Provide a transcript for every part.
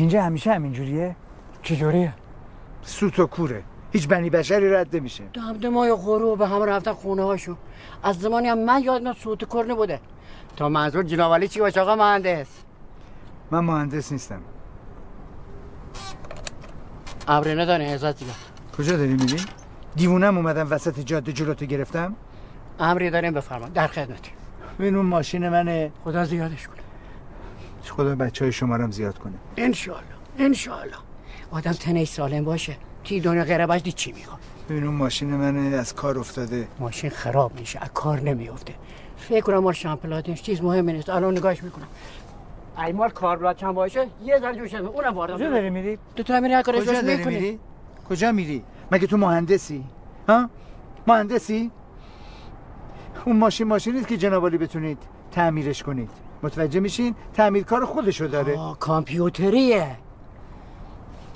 اینجا همیشه همینجوریه؟ چجوریه سوت و کوره. هیچ بنی بشری رد نمیشه. دم مای غروب به هم رفتن خونه هاشون از زمانی هم من یادم سوت کر نبوده تا منظور جنابالی چی باشه آقا؟ مهندس. من مهندس نیستم. ابری نداره ازت دیگه. کجا داری میری؟ دیوونم اومدم وسط جاده جلوتو گرفتم. امری داریم بفرما. در خدمتی ببین اون ماشین منه. خدا زیادش کنه. خدا بچه های شمارم زیاد کنه. انشالله انشالله آدم تنه سالم باشه. تی دنیا غیره باش دی چی می‌خواد؟ ببین اون ماشین منه از کار افتاده. ماشین خراب میشه از کار نمیافته. فکر کنم مال شامپلاتش چیز مهم نیست. الان نگاهش می‌کنم. ای مال کاربلات چند باشه یه ذره جوش اونم واردم کجا داری میری؟ تو تو همین کارش کجا داری می‌کنی میری؟ کجا میری؟ مگه تو مهندسی؟ ها؟ مهندسی؟ اون ماشین ماشینی نیست که جنابالی بتونید تعمیرش کنید. متوجه میشین؟ تعمیرکار خودشو داره. آه کامپیوتریه.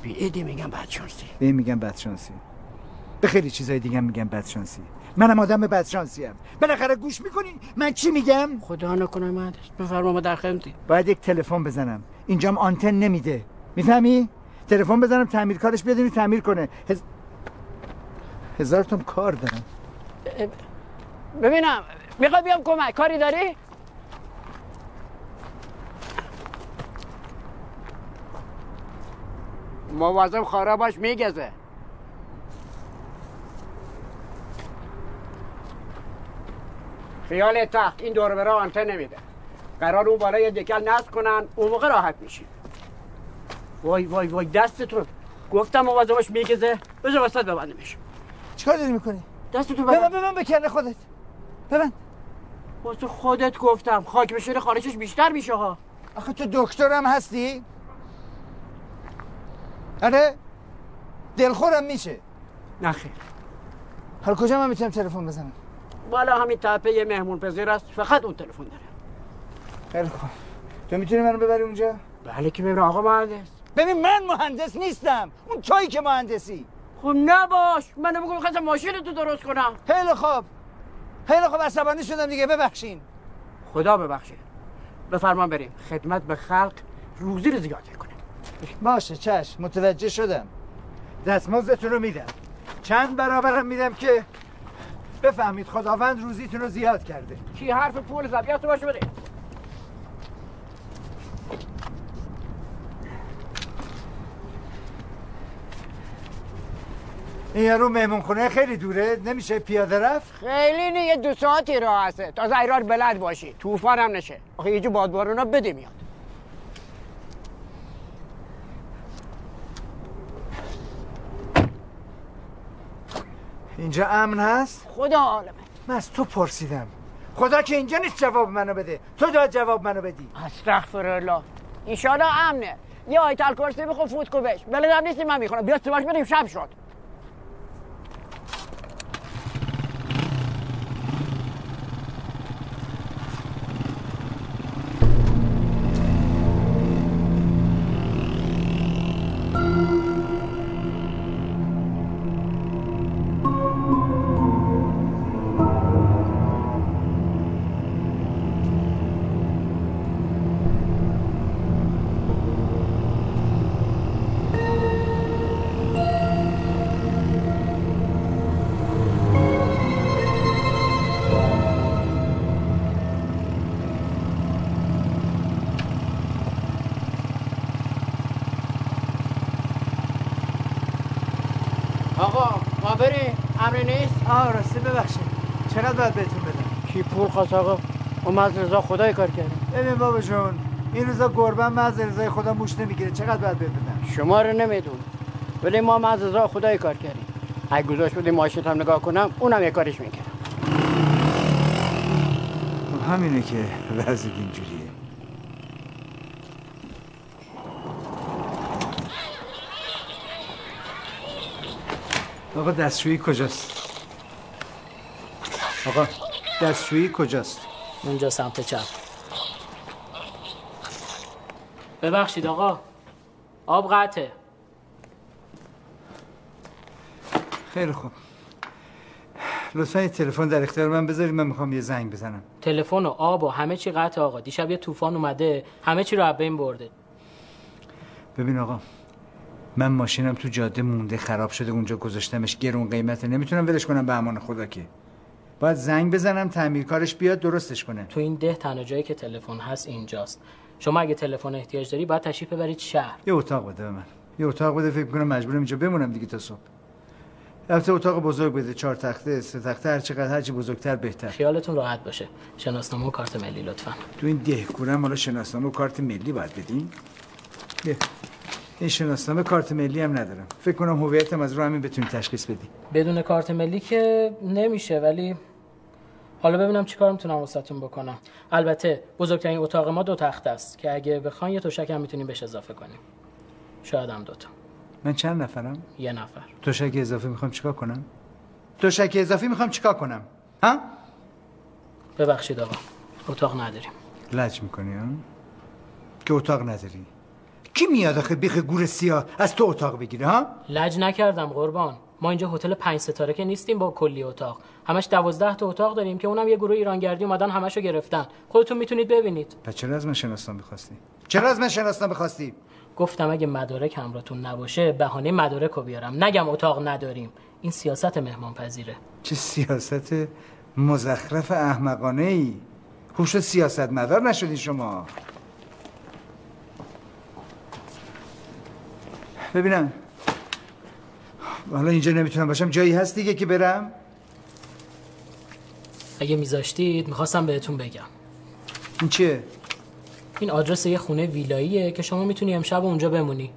بیعیدی میگم بدشانسی. به این میگن بدشانسی. به خیلی چیزای دیگه هم میگن بدشانسی. منم آدم بدشانسی ام. بالاخره گوش می‌کنین من چی میگم؟ خدا نکنه مهندس بفرما ما در خدمتی باید یک تلفن بزنم. اینجام آنتن نمیده. می‌فهمی؟ تلفن بزنم تعمیرکارش بیاد اینو تعمیر کنه. هز... هزار کار دارم. ببینم. می‌خوای بیام کمک؟ کاری داری؟ مواظب خارا باش میگزه. خیال تخت این دور برا آنتن نمیده. قرار اون بالا یه دکل نصب کنن اون موقع راحت میشی وای وای وای دستتون. گفتم مواظب باش میگزه. بذار وسط ببندمش. چیکار داری می‌کنی؟ دستتو ببند ببند. ببند بکنه خودت. ببند. واسه خودت گفتم خاک بشینه خارجش بیشتر میشه ها. آخه تو دکترم هستی؟ آره دلخورم میشه. نه خیر. حالا کجا من می‌تونم تلفن بزنم؟ بالا همین تپه یه مهمون پذیر است فقط اون تلفن داره. خیلی خوب. تو می‌تونی منو ببری اونجا؟ بله که ببین آقا مهندس. ببین من مهندس نیستم. اون تویی که مهندسی. خب نباش من بگو می‌خواستم ماشین تو درست کنم. خیلی خوب. خیلی خوب عصبانی شدم دیگه ببخشین. خدا ببخشه. بفرمان بریم. خدمت به خلق روزی رو زیاد کنه باشه چشم. متوجه شدم. دستمزدتون رو میدم. چند برابرم میدم که بفهمید خداوند روزیتون رو زیاد کرده. کی حرف پول تو باشه بده. این یارو مهمون خونه خیلی دوره. نمیشه پیاده رفت؟ خیلی نه یه دو ساعتی راه هسته تا ایران بلد باشی. طوفان هم نشه. آخه یه جو بادبارونا بده میاد. اینجا امن هست؟ خدا عالمه. من از تو پرسیدم. خدا که اینجا نیست جواب منو بده. تو داد جواب منو بدی. استغفر الله ایشالا امنه. یه آیتال کرسی بخون فوت کو بش بلدم نیستی من می‌خونم. بیا سواش بریم شب شد. خواست آقا اون از رضا خدای کار کرده ببین بابا جون این روزا گربه من از رضای خدا موش نمی‌گیره. چقدر باید بدم شما رو نمیدون ولی ما از رضا خدای کار کردیم. اگه گذاشت بودیم ماشین هم نگاه کنم اونم یه کارش می‌کرد. خب همینه که وضع اینجوریه. آقا دستشویی کجاست؟ آقا. دستشویی کجاست؟ اونجا سمت چپ. ببخشید آقا. آب قطعه. خیلی خوب. لطفا یه تلفن در اختیار من بذارید من می‌خوام یه زنگ بزنم. تلفن و آب و همه چی قطع آقا. دیشب یه طوفان اومده همه چی رو از بین برده. ببین آقا من ماشینم تو جاده مونده خراب شده اونجا گذاشتمش گرون قیمته. نمی‌تونم ولش کنم به امان خدا که. باید زنگ بزنم تعمیرکارش بیاد درستش کنه. تو این ده تنها جایی که تلفن هست اینجاست. شما اگه تلفن احتیاج داری باید تشریف ببرید شهر. یه اتاق بده به من. یه اتاق بده فکر کنم مجبورم اینجا بمونم دیگه تا صبح. البته اتاق بزرگ بده چهار تخته سه تخته هر چقدر هرچی بزرگتر بهتر. خیالتون راحت باشه. شناسنامه و کارت ملی لطفا. تو این دهکورم حالا شناسنامه و کارت ملی باید بدیم یه. این شناسنامه کارت ملی هم ندارم. فکر کنم هویتم از رو همین بتونی تشخیص بدی. بدون کارت ملی که نمیشه ولی حالا ببینم چیکار می‌تونم واسهتون بکنم. البته بزرگترین اتاق ما دو تخت است که اگه بخواین یه تشک هم می‌تونیم بهش اضافه کنیم. شاید هم دوتا. من چند نفرم؟ یه نفر. تشک اضافی می‌خوام چیکار کنم؟ تشک اضافی می‌خوام چیکار کنم؟ ها؟ ببخشید آقا. اتاق نداریم. لج می‌کنی ها؟ که اتاق نداری. کی میاد آخه بیخ گور سیاه؟ از تو اتاق بگیره ها؟ لج نکردم قربان. ما اینجا هتل پنج ستاره که نیستیم با کلی اتاق. همش دوازده تا اتاق داریم که اونم یه گروه ایرانگردی اومدن همشو گرفتن. خودتون می‌تونید ببینید. پس چرا از من شناسنامه می‌خواستی؟ چرا از من شناسنامه می‌خواستی؟ گفتم اگه مدارک همراهتون نباشه بهانه مدارک رو بیارم. نگم اتاق نداریم. این سیاست مهمان پذیره چه سیاست مزخرف احمقانه ای خوش سیاست مدار نشدین شما. ببینم. حالا اینجا نمی‌تونم باشم. جایی هست دیگه که برم؟ اگه میذاشتید می‌خواستم بهتون بگم. این چیه؟ این آدرس یه خونه ویلاییه که شما می‌تونی امشب اونجا بمونی.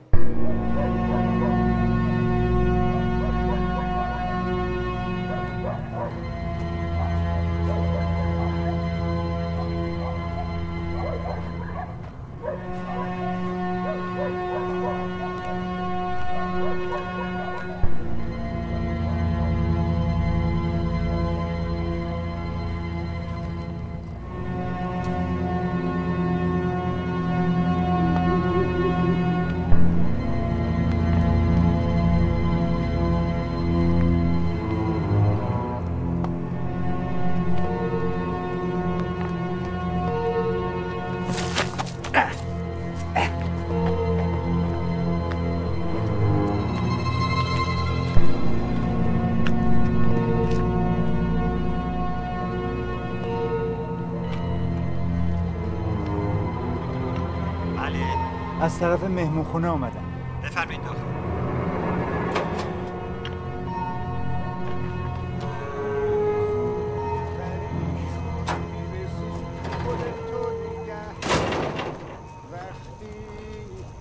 از طرف مهمون خونه آمدم بفرمایید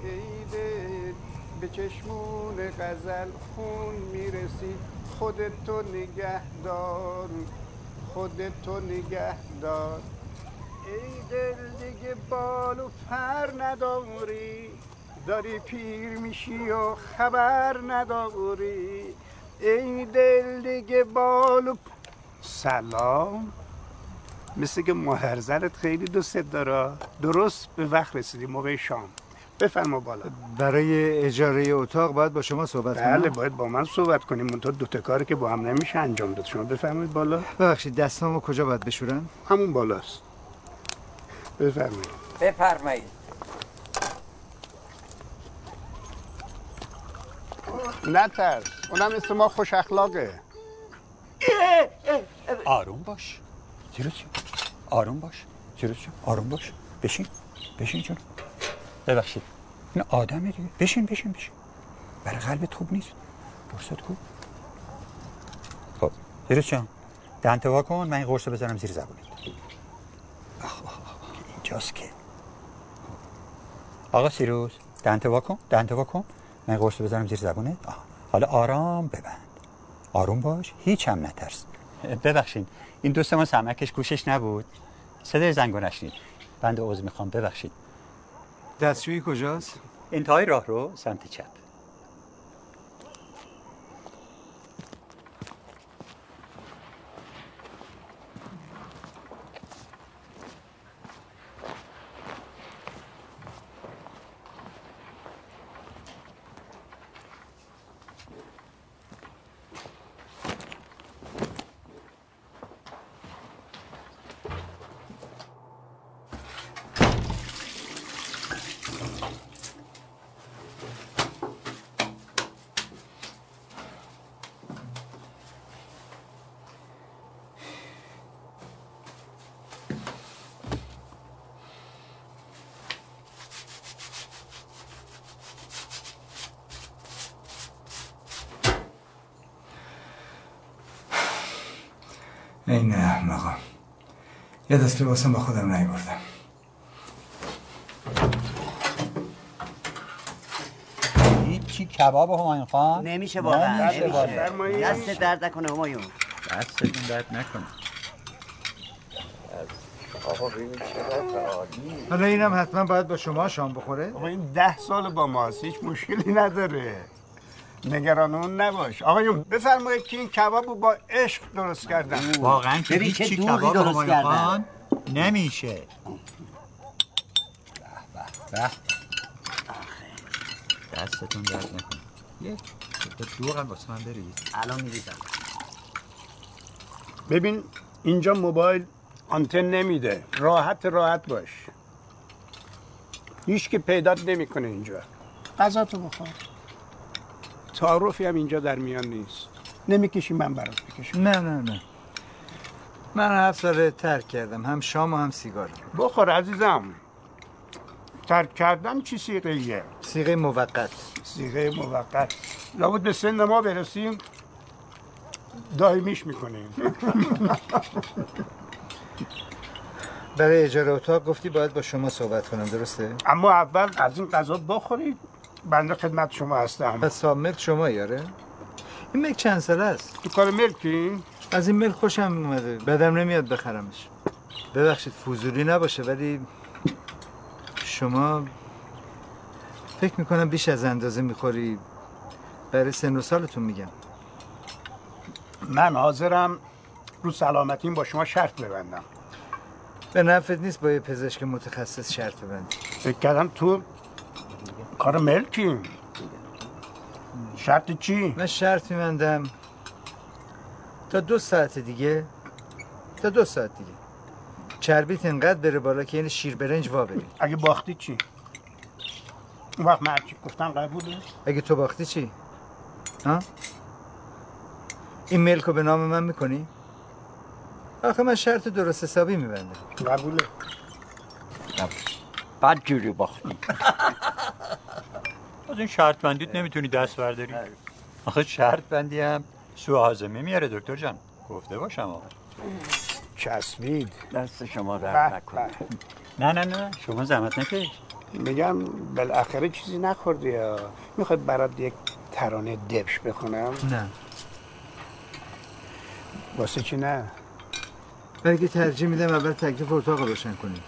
عیده به چشمون غزل خون می‌رسی خودتو نگه دار خودتو نگه دار ای دل دیگه بال و پر نداری. داری پیر میشی و خبر نداری. ای دل دیگه بال و پ- سلام. مثل که مهرزلت خیلی دوست داره. درست به وقت رسیدی موقع شام. بفرما بالا. برای اجاره اتاق باید با شما صحبت بله کنم باید با من صحبت کنیم. منتها دوتا کاری که با هم نمیشه انجام داد. شما بفرمایید بالا. ببخشید دستامو کجا باید بشورم؟ همون بالاست. بفرمایید. بفرمایید. نترس اونم مثل ما خوش اخلاقه. آروم باش. زیرو چی؟ آروم باش. زیرو چی؟ آروم باش. بشین. بشین جون. ببخشید. این آدمه دیگه. بشین بشین بشین. برای قلبت خوب نیست. قرصت خوب. خب. زیرو جان دهنت کن. من این قرص رو بزنم زیر زبونت. آخ آخ اینجاست که. آقا سیروس دهنت وا کن دهنت وا کن. من قرص بزنم زیر زبونت آه. حالا آرام ببند. آروم باش هیچ هم نترس. ببخشید. این دوست ما سمکش گوشش نبود. صدای زنگو نشنید. بنده عوض می‌خوام ببخشید. دستشویی کجاست؟ انتهای راه رو سمت چپ. یه دست لباسم با خودم نیاوردم هیچی کباب همایون خان؟ نمیشه واقعا نمیشه. واقعا. دست درد نکنه همایون. دستتون درد نکنه. حالا اینم حتما باید با شما شام بخوره. آقا این ده سال با ماست هیچ مشکلی نداره. نگران اون نباش. آقایون بفرمایید که این کباب رو با عشق درست کردم. واقعا که ببین چه دوغی درست کردن. نمیشه. به به. به دستتون درد نکنه. یک دو هم واسه من برید الان میریزم. ببین اینجا موبایل آنتن نمیده. راحت راحت باش. هیچ که پیدات نمی‌کنه اینجا. غذا تو بخور. تعارفی هم اینجا در میان نیست. نمی‌کشی من برات بکشم. نه نه نه. من هفت ساله ترک کردم. هم شام و هم سیگار. بخور عزیزم. ترک کردن چی سیغه سیغه موقت. سیغه موقت. لابد به سن ما برسیم. دائمیش می‌کنیم. برای اجاره اتاق گفتی باید با شما صحبت کنم درسته؟ اما اول از این غذا بخورید. بنده خدمت شما هستم. پس صاحب ملک شما یاره؟ این ملک چند ساله است؟ تو کار ملکی؟ از این ملک خوشم اومده. بدم نمیاد بخرمش. ببخشید فضولی نباشه ولی شما فکر می‌کنم بیش از اندازه می‌خوری. برای سن و سالتون میگم. من حاضرم رو سلامتیم با شما شرط ببندم. به نفت نیست با یه پزشک متخصص شرط ببندی. فکر کردم تو کار ملکی شرط چی؟ من شرط میبندم تا دو ساعت دیگه تا دو ساعت دیگه چربیت انقدر بره بالا که این شیر برنج وا بری اگه باختی چی؟ اون وقت من گفتم قبوله؟ اگه تو باختی چی؟ ها؟ این ملک رو به نام من می‌کنی؟ آخه من شرط درست حسابی میبندم قبوله بد جوری باختی. از این شرط بندیت نمی‌تونی دست برداری. آخه شرط بندی هم سو هاضمه میاره دکتر جان. گفته باشم آقا. چسبید. دست شما درد به نکنه. نه نه نه. شما زحمت نکش میگم بالاخره چیزی نخوردی یا؟ می‌خواد برات یک ترانه دبش بخونم؟ نه. واسه چی نه؟ بلکه ترجیح میدم اول تکلیف اتاق رو روشن کنیم.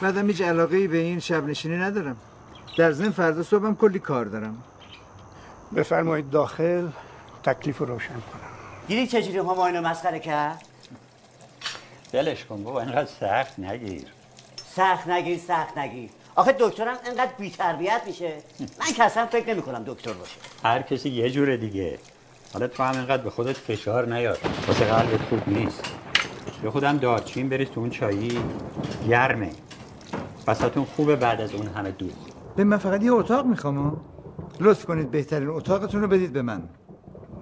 بعدم هیچ علاقه ای به این شب نشینی ندارم. در ضمن فردا صبحم کلی کار دارم. بفرمایید داخل تکلیف رو روشن کنم. دیدی چجوری همایون رو مسخره کرد؟ دلش کن بابا اینقدر سخت نگیر. سخت نگیر سخت نگیر. آخه دکترم اینقدر بی‌تربیت میشه. من که اصلا فکر نمی کنم دکتر باشه. هر کسی یه جوره دیگه. حالا تو هم اینقدر به خودت فشار نیار. واسه قلبت خوب نیست. به خودم دارچین بریز تو اون چایی. گرمه. بساتون خوبه بعد از اون همه دوغ به من فقط یه اتاق می‌خوام ها. لطف کنید بهترین اتاقتون رو بدید به من.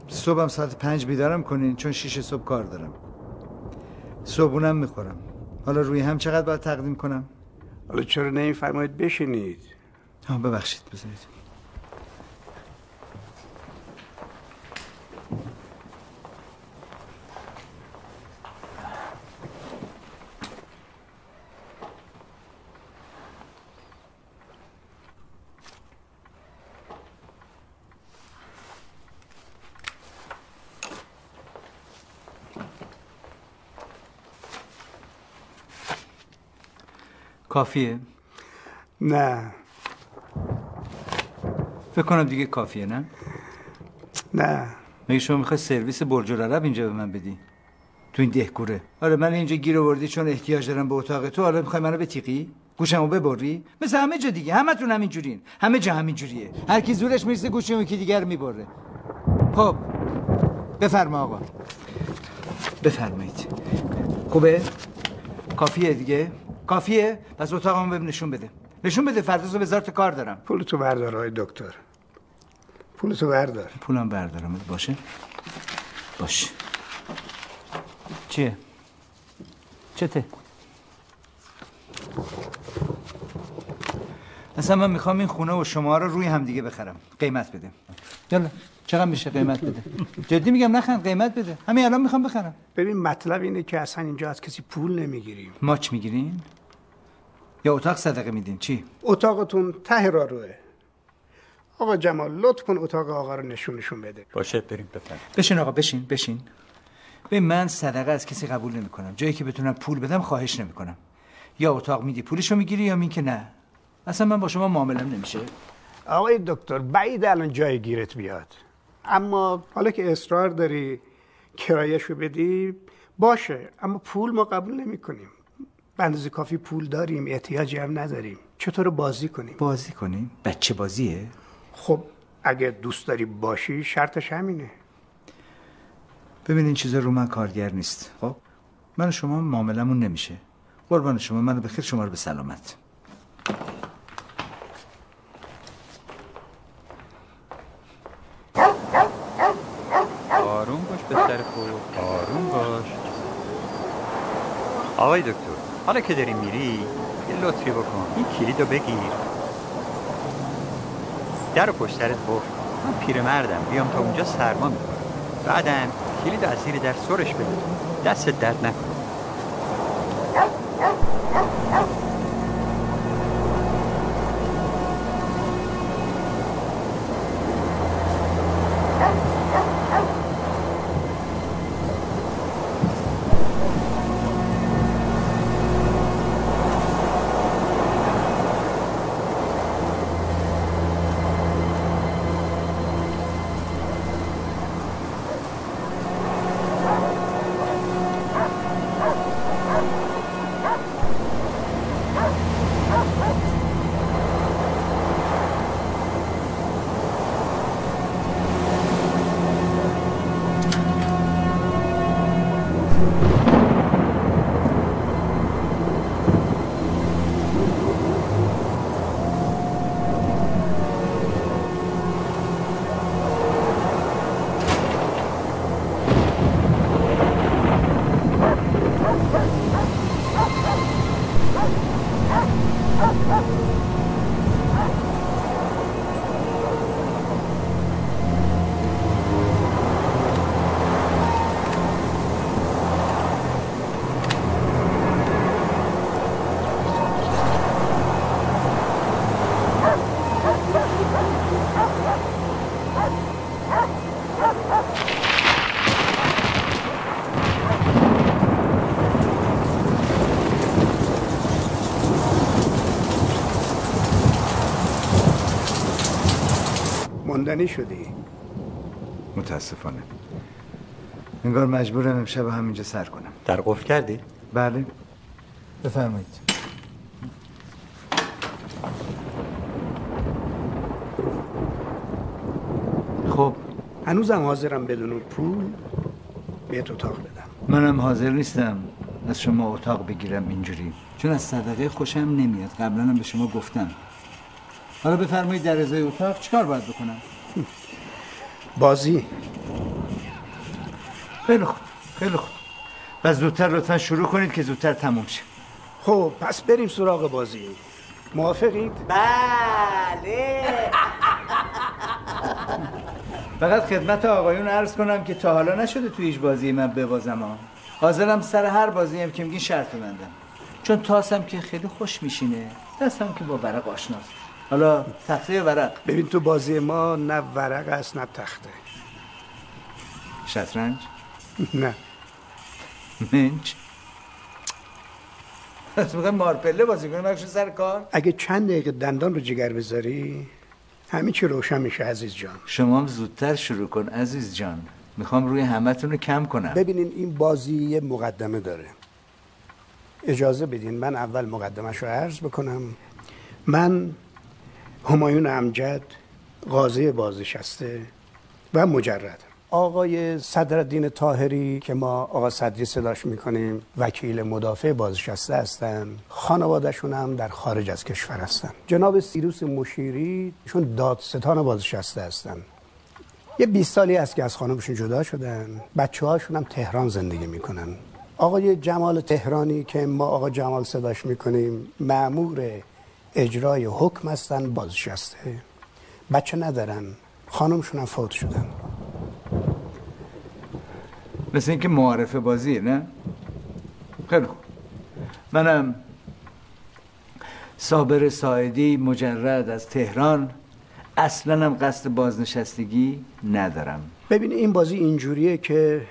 صبحم ساعت پنج بیدارم کنین چون شیش صبح کار دارم. صبحونم می‌خورم. حالا روی هم چقدر باید تقدیم کنم؟ حالا چرا نمیفرمایید بشینید؟ ها ببخشید بذارید. کافیه؟ نه. فکر کنم دیگه کافیه نه؟ نه. مگه شما می‌خوای سرویس برج العرب اینجا به من بدی؟ تو این دهکوره. آره من اینجا گیر آوردی چون احتیاج دارم به اتاق تو. حالا می‌خوای منو بتیقی گوشمو ببری؟ مثل همه جا دیگه. همتون همین جورین همه جا همین جوریه هر کی زورش می‌رسه گوش اون یکی دیگر می‌بره. خب بفرما آقا. بفرمایید. خوبه؟ کافیه دیگه؟ کافیه؟ پس اتاقمو بهم نشون بده. نشون بده فردا صبح وزارت کار دارم. پولتو بردار آقای دکتر. پولتو بردار. پولم بردارم. باشه. باشه. چیه؟ چته؟ اصلا من می‌خوام این خونه و شما رو روی همدیگه بخرم. قیمت بده. یالا. چقدر میشه قیمت بده؟ جدی میگم نخند قیمت بده. همین الان می‌خوام بخرم. ببین مطلب اینه که اصلا اینجا از کسی پول نمی‌گیریم. ماچ می‌گیرین؟ یا اتاق صدقه میدین؟ چی؟ اتاقتون ته راروه آقا جمال لطف کن اتاق آقا رو نشونشون بده. باشه بریم بفرم بشین آقا بشین بشین. به من صدقه از کسی قبول نمی‌کنم. جایی که بتونم پول بدم خواهش نمی‌کنم. یا اتاق میدی پولشو می‌گیری یا که نه. اصلا من با شما معاملم نمیشه. آقای دکتر بعید الان جای گیرت بیاد. اما حالا که اصرار داری کرایشو بدی باشه. اما پول ما قبول نمی کنیم به اندازه کافی پول داریم احتیاجی هم نداریم. چطور بازی کنیم؟ بازی کنیم. بچه بازیه. خب اگه دوست داری باشی شرطش همینه. ببین این چیزا رو من کارگر نیست. خب؟ من و شما معاملمون نمیشه. قربان شما منو بخیر شما رو به سلامت. آروم باش به سر خود آروم باش. آقای دکتر حالا که داری میری یه لطفی بکن. این کلید رو بگیر. در رو پشت سرت قفل من پیرمردم. بیام تا اونجا سرما می‌کنم. بعدم کلید از زیر در سرش بده. دست درد نکن ماندنی شدی؟ متاسفانه. انگار مجبورم امشب همینجا سر کنم. در قفل کردی؟ بله. بفرمایید. خب هنوزم حاضرم بدون پول بهت اتاق بدم. منم حاضر نیستم از شما اتاق بگیرم اینجوری. چون از صدقه خوشم نمیاد. قبلا هم به شما گفتم. حالا بفرمایید در ازای اتاق چیکار باید بکنم؟ بازی. خیلی خوب خیلی خوب. و زودتر لطفا شروع کنید که زودتر تموم شه. خب پس بریم سراغ بازی. موافقید؟ بله. فقط خدمت آقایون عرض کنم که تا حالا نشده تو هیچ بازی من ببازم ها. حاضرم سر هر بازی هم که میگین شرط بندم چون تاسم که خیلی خوش میشینه دستم که با ورق آشناست. حالا تخته ورق؟ ببین تو بازی ما نه ورق است نه تخته. شطرنج؟ نه. منچ؟ از می‌خوای مارپله بازی کنی؟ بخش سر کار؟ اگه چند دقیقه دندان رو جگر بذاری همین چی روشن میشه عزیز جان. شما هم زودتر شروع کن عزیز جان. می‌خوام روی همتون رو کم کنم. ببینین این بازی یه مقدمه داره. اجازه بدین من اول مقدمش رو عرض بکنم. من همایون امجد قاضی بازنشسته و مجرد. آقای صدرالدین طاهری که ما آقا صدری صداش می‌کنیم وکیل مدافع بازنشسته هستن. خانوادهشون هم در خارج از کشور هستن. جناب سیروس مشیری چون دادستان بازنشسته هستن. یه 20 سالی است که از خانمشون جدا شدن. بچه هاشون هم تهران زندگی می‌کنن. آقای جمال تهرانی که ما آقا جمال صداش می‌کنیم معمور اجرای حکم هستن بازنشسته. بچه ندارن خانمشون هم فوت شدن. مثل اینکه معارفه بازیه نه؟ خیلی خوب. منم صابر ساعدی مجرد از تهران. اصلا هم قصد بازنشستگی ندارم. ببین این بازی اینجوریه که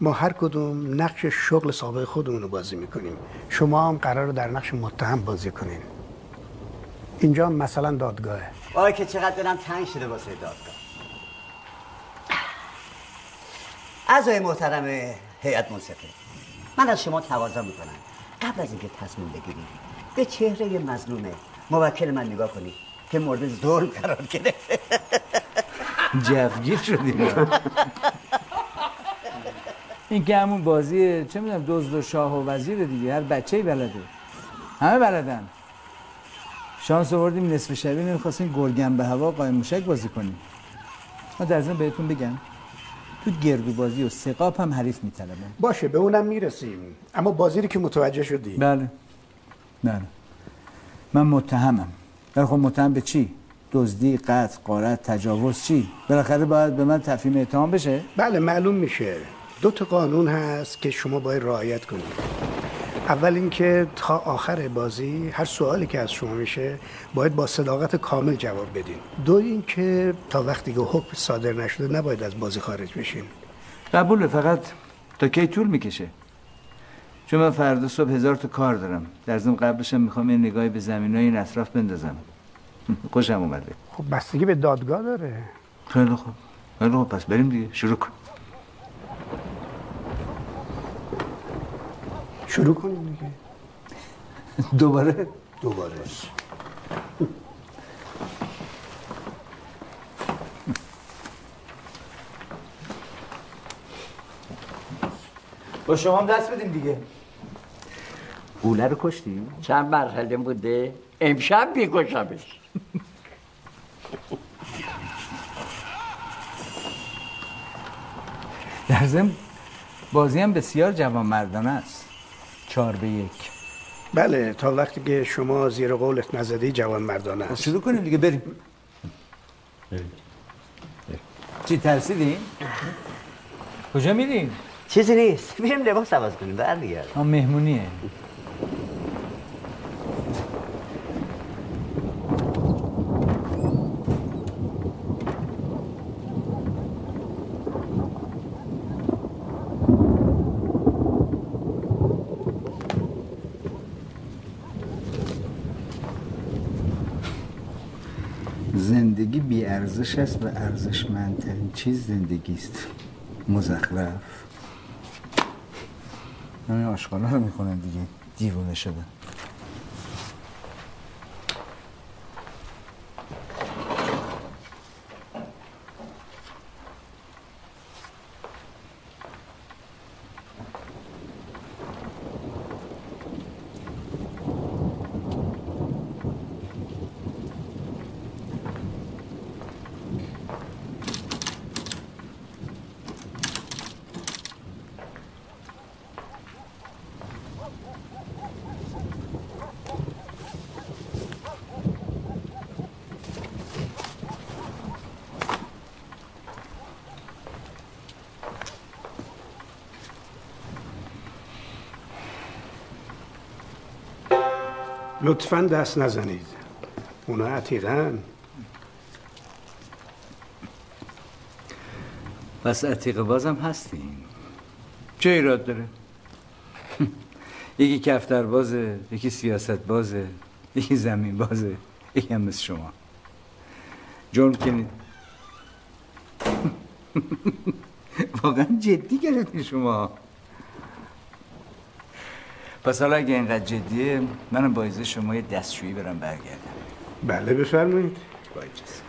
ما هر کدوم نقش شغل سابق خودمون رو بازی می‌کنیم. شما هم قرار در نقش متهم بازی کنین. اینجا مثلا دادگاهه آی که چقدر دلم تنگ شده واسه دادگاه. اعضای محترم هیئت منصفه من از شما تقاضا می‌کنم. قبل از اینکه تصمیم بگیرید به چهره مظلومه موکل من نگاه کنید که مورد ظلم قرار گرفته جفگیر شدیم. این که همون بازی چه می‌دونم دزد و شاه و وزیر دیگه هر بچه‌ای بلده. همه بلدن. شانس آوردیم نصف شبی نمی‌خواستیم گرگن به هوا قایم موشک بازی کنیم. ما در ضمن بهتون بگم تو گردو بازی و سقاپ هم حریف میطلبه باشه به اونم می‌رسیم. اما بازی رو که متوجه شدی؟ بله. بله. من متهمم. ولی خب متهم به چی؟ دزدی قتل قارت تجاوز چی؟ بالاخره باید به من تفهیم اتهام بشه. بله معلوم میشه. دو تا قانون هست که شما باید رعایت کنید. اول اینکه تا آخر بازی هر سوالی که از شما میشه باید با صداقت کامل جواب بدین. دو اینکه تا وقتی که حکم صادر نشده نباید از بازی خارج بشین. قبوله فقط تا کی طول می‌کشه؟ چون من فردا صبح هزار تا کار دارم. در ضمن قبلشم می‌خوام یه نگاهی به زمین های این اطراف بندازم. خوشم اومده. خب بستگی به دادگاه داره. خیلی خوب. خیلی خوب. پس بریم دیگه. شروع کن. شروع کنیم دیگه. دوباره؟ دوباره. با شما هم دست بدیم دیگه. اوله رو کشتی؟ چند مرحله بوده؟ امشب میکشمش. در ضمن بازی هم بسیار جوان مردانه است. چهار به یک. بله تا وقتی که شما زیر قولت نزدی جوان مردانه است. شروع کنیم دیگه بریم. چی ترسیدین؟ کجا میرین؟ چیزی نیست. میریم لباس عوض کنیم. برمیگرد ها مهمونیه زندگی بی ارزش است و ارزشمندترین چیز زندگی است. مزخرف. همین آشغالا رو می‌کنن دیگه. دیوونه شدن. لطفا دست نزنید. اونا عتیقن. پس عتیق بازم هستیم چه ایراد داره؟ یکی کفتر بازه یکی سیاست بازه یکی زمین بازه یکی هم مثل شما. جرم کنید. واقعا جدی گرفتین شما. پس حالا اگه اینقدر جدیه منم با شما یه دستشویی برم برگردم. بله بفرمایید. با اجازه.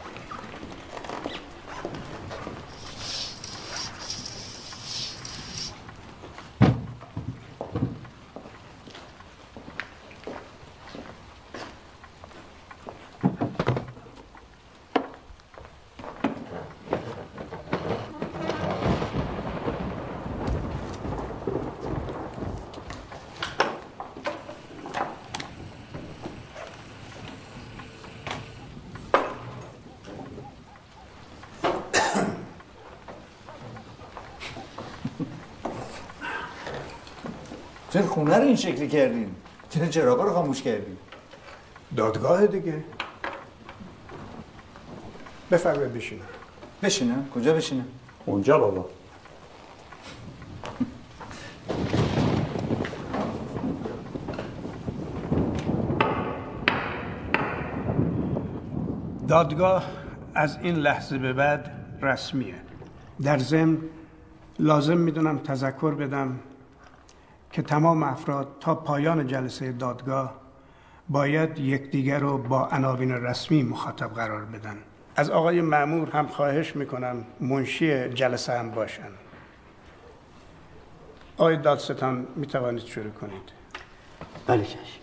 خونه رو این شکلی کردین. چرا چراغا رو خاموش کردین دادگاه دیگه. بفرمایید بشین بشینم. کجا بشینم؟ اونجا بابا. دادگاه از این لحظه به بعد رسمیه. در ضمن لازم می‌دونم تذکر بدم که تمام افراد تا پایان جلسه دادگاه باید یکدیگر رو با عناوین رسمی مخاطب قرار بدن. از آقای معمور هم خواهش می‌کنم منشی جلسه هم باشن. آقای دادستان می‌توانید شروع کنید. بله چشم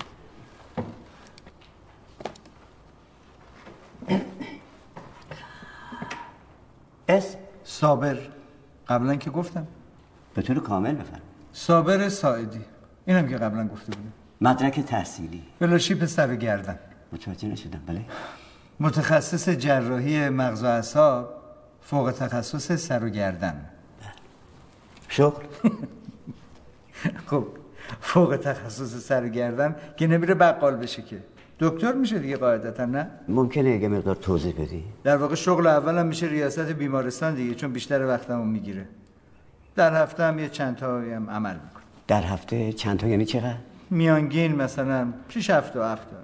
اسم صابر قبلا که گفتم. به طور کامل بفرم صابر ساعدی. اینم که قبلا گفته بودم. مدرک تحصیلی. فلوشیپ سر و گردن. متوجه نشدم بله. متخصص جراحی مغز و اعصاب فوق تخصص سر و گردن. شغل؟ خب فوق تخصص سر و گردن که نمیره بقال بشه که. دکتر میشه دیگه قاعدتا نه؟ ممکنه یه مقدار توضیح بدی؟ در واقع شغل اولم میشه ریاست بیمارستان دیگه چون بیشتر وقتمو می‌گیره. در هفته هم یه چند تا هم عمل می‌کنه در هفته چند تا؟ یعنی چقدر؟ میانگین مثلا 6 هفته و هفته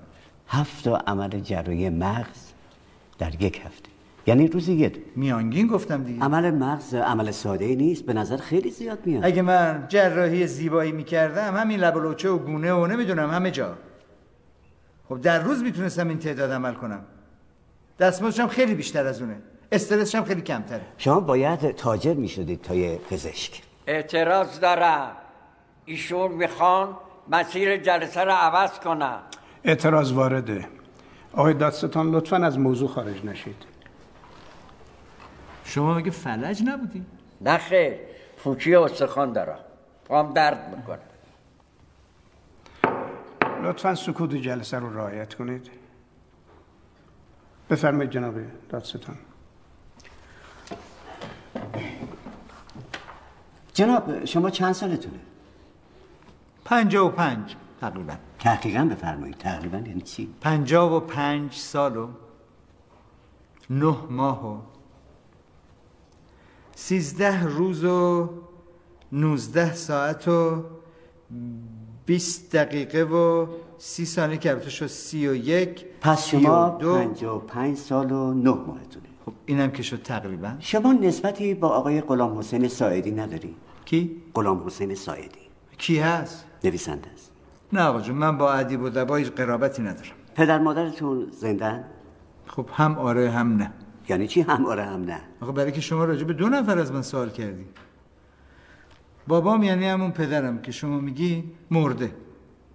هفت تا عمل جراحی مغز در یک هفته. یعنی روزی یه دو. میانگین گفتم دیگه. عمل مغز عمل ساده ای نیست به نظر خیلی زیاد میاد. اگه من جراحی زیبایی می‌کردم همین لب و لوچه و گونه و نمی‌دونم همه جا. خب در روز می‌تونستم این تعداد عمل کنم. دستمزدش هم خیلی بیشتر از اونه. استرسش هم خیلی کمتره. شما باید تاجر می‌شدید تا یه پزشک. اعتراض دارم. ایشون می‌خوان مسیر جلسه رو عوض کنن. اعتراض وارده. آقای دادستان لطفا از موضوع خارج نشید. شما مگه فلج نبودی؟ نه خیر. پوکی استخوان دارم. پام درد می‌کنه. لطفا سکوت جلسه رو رعایت کنید. بفرمایید جناب دادستان. جناب شما چند سالتونه؟ پنجاه و پنج. تقریبا. تحقیقا بفرمایید. تقریبا یعنی چی؟ پنجاه و پنج سال و نه ماه و سیزده روز و نوزده ساعت و بیست دقیقه و سی ثانیه که البته شد سی و یک پس شما و دو. پنجاه و پنج سال و نه ماهتونه. خب اینم که شد تقریبا. شما نسبتی با آقای غلام حسین ساعدی نداری؟ کی؟ غلام حسین ساعدی. کی هست؟ نویسنده است. نه آقا جون من با ادیب و دبای قرابتی ندارم. پدر مادرتون زندن؟ خب هم آره هم نه. یعنی چی هم آره هم نه؟ آقا برای که شما راجع به دو نفر از من سوال کردی. بابام یعنی همون پدرم که شما میگی مرده.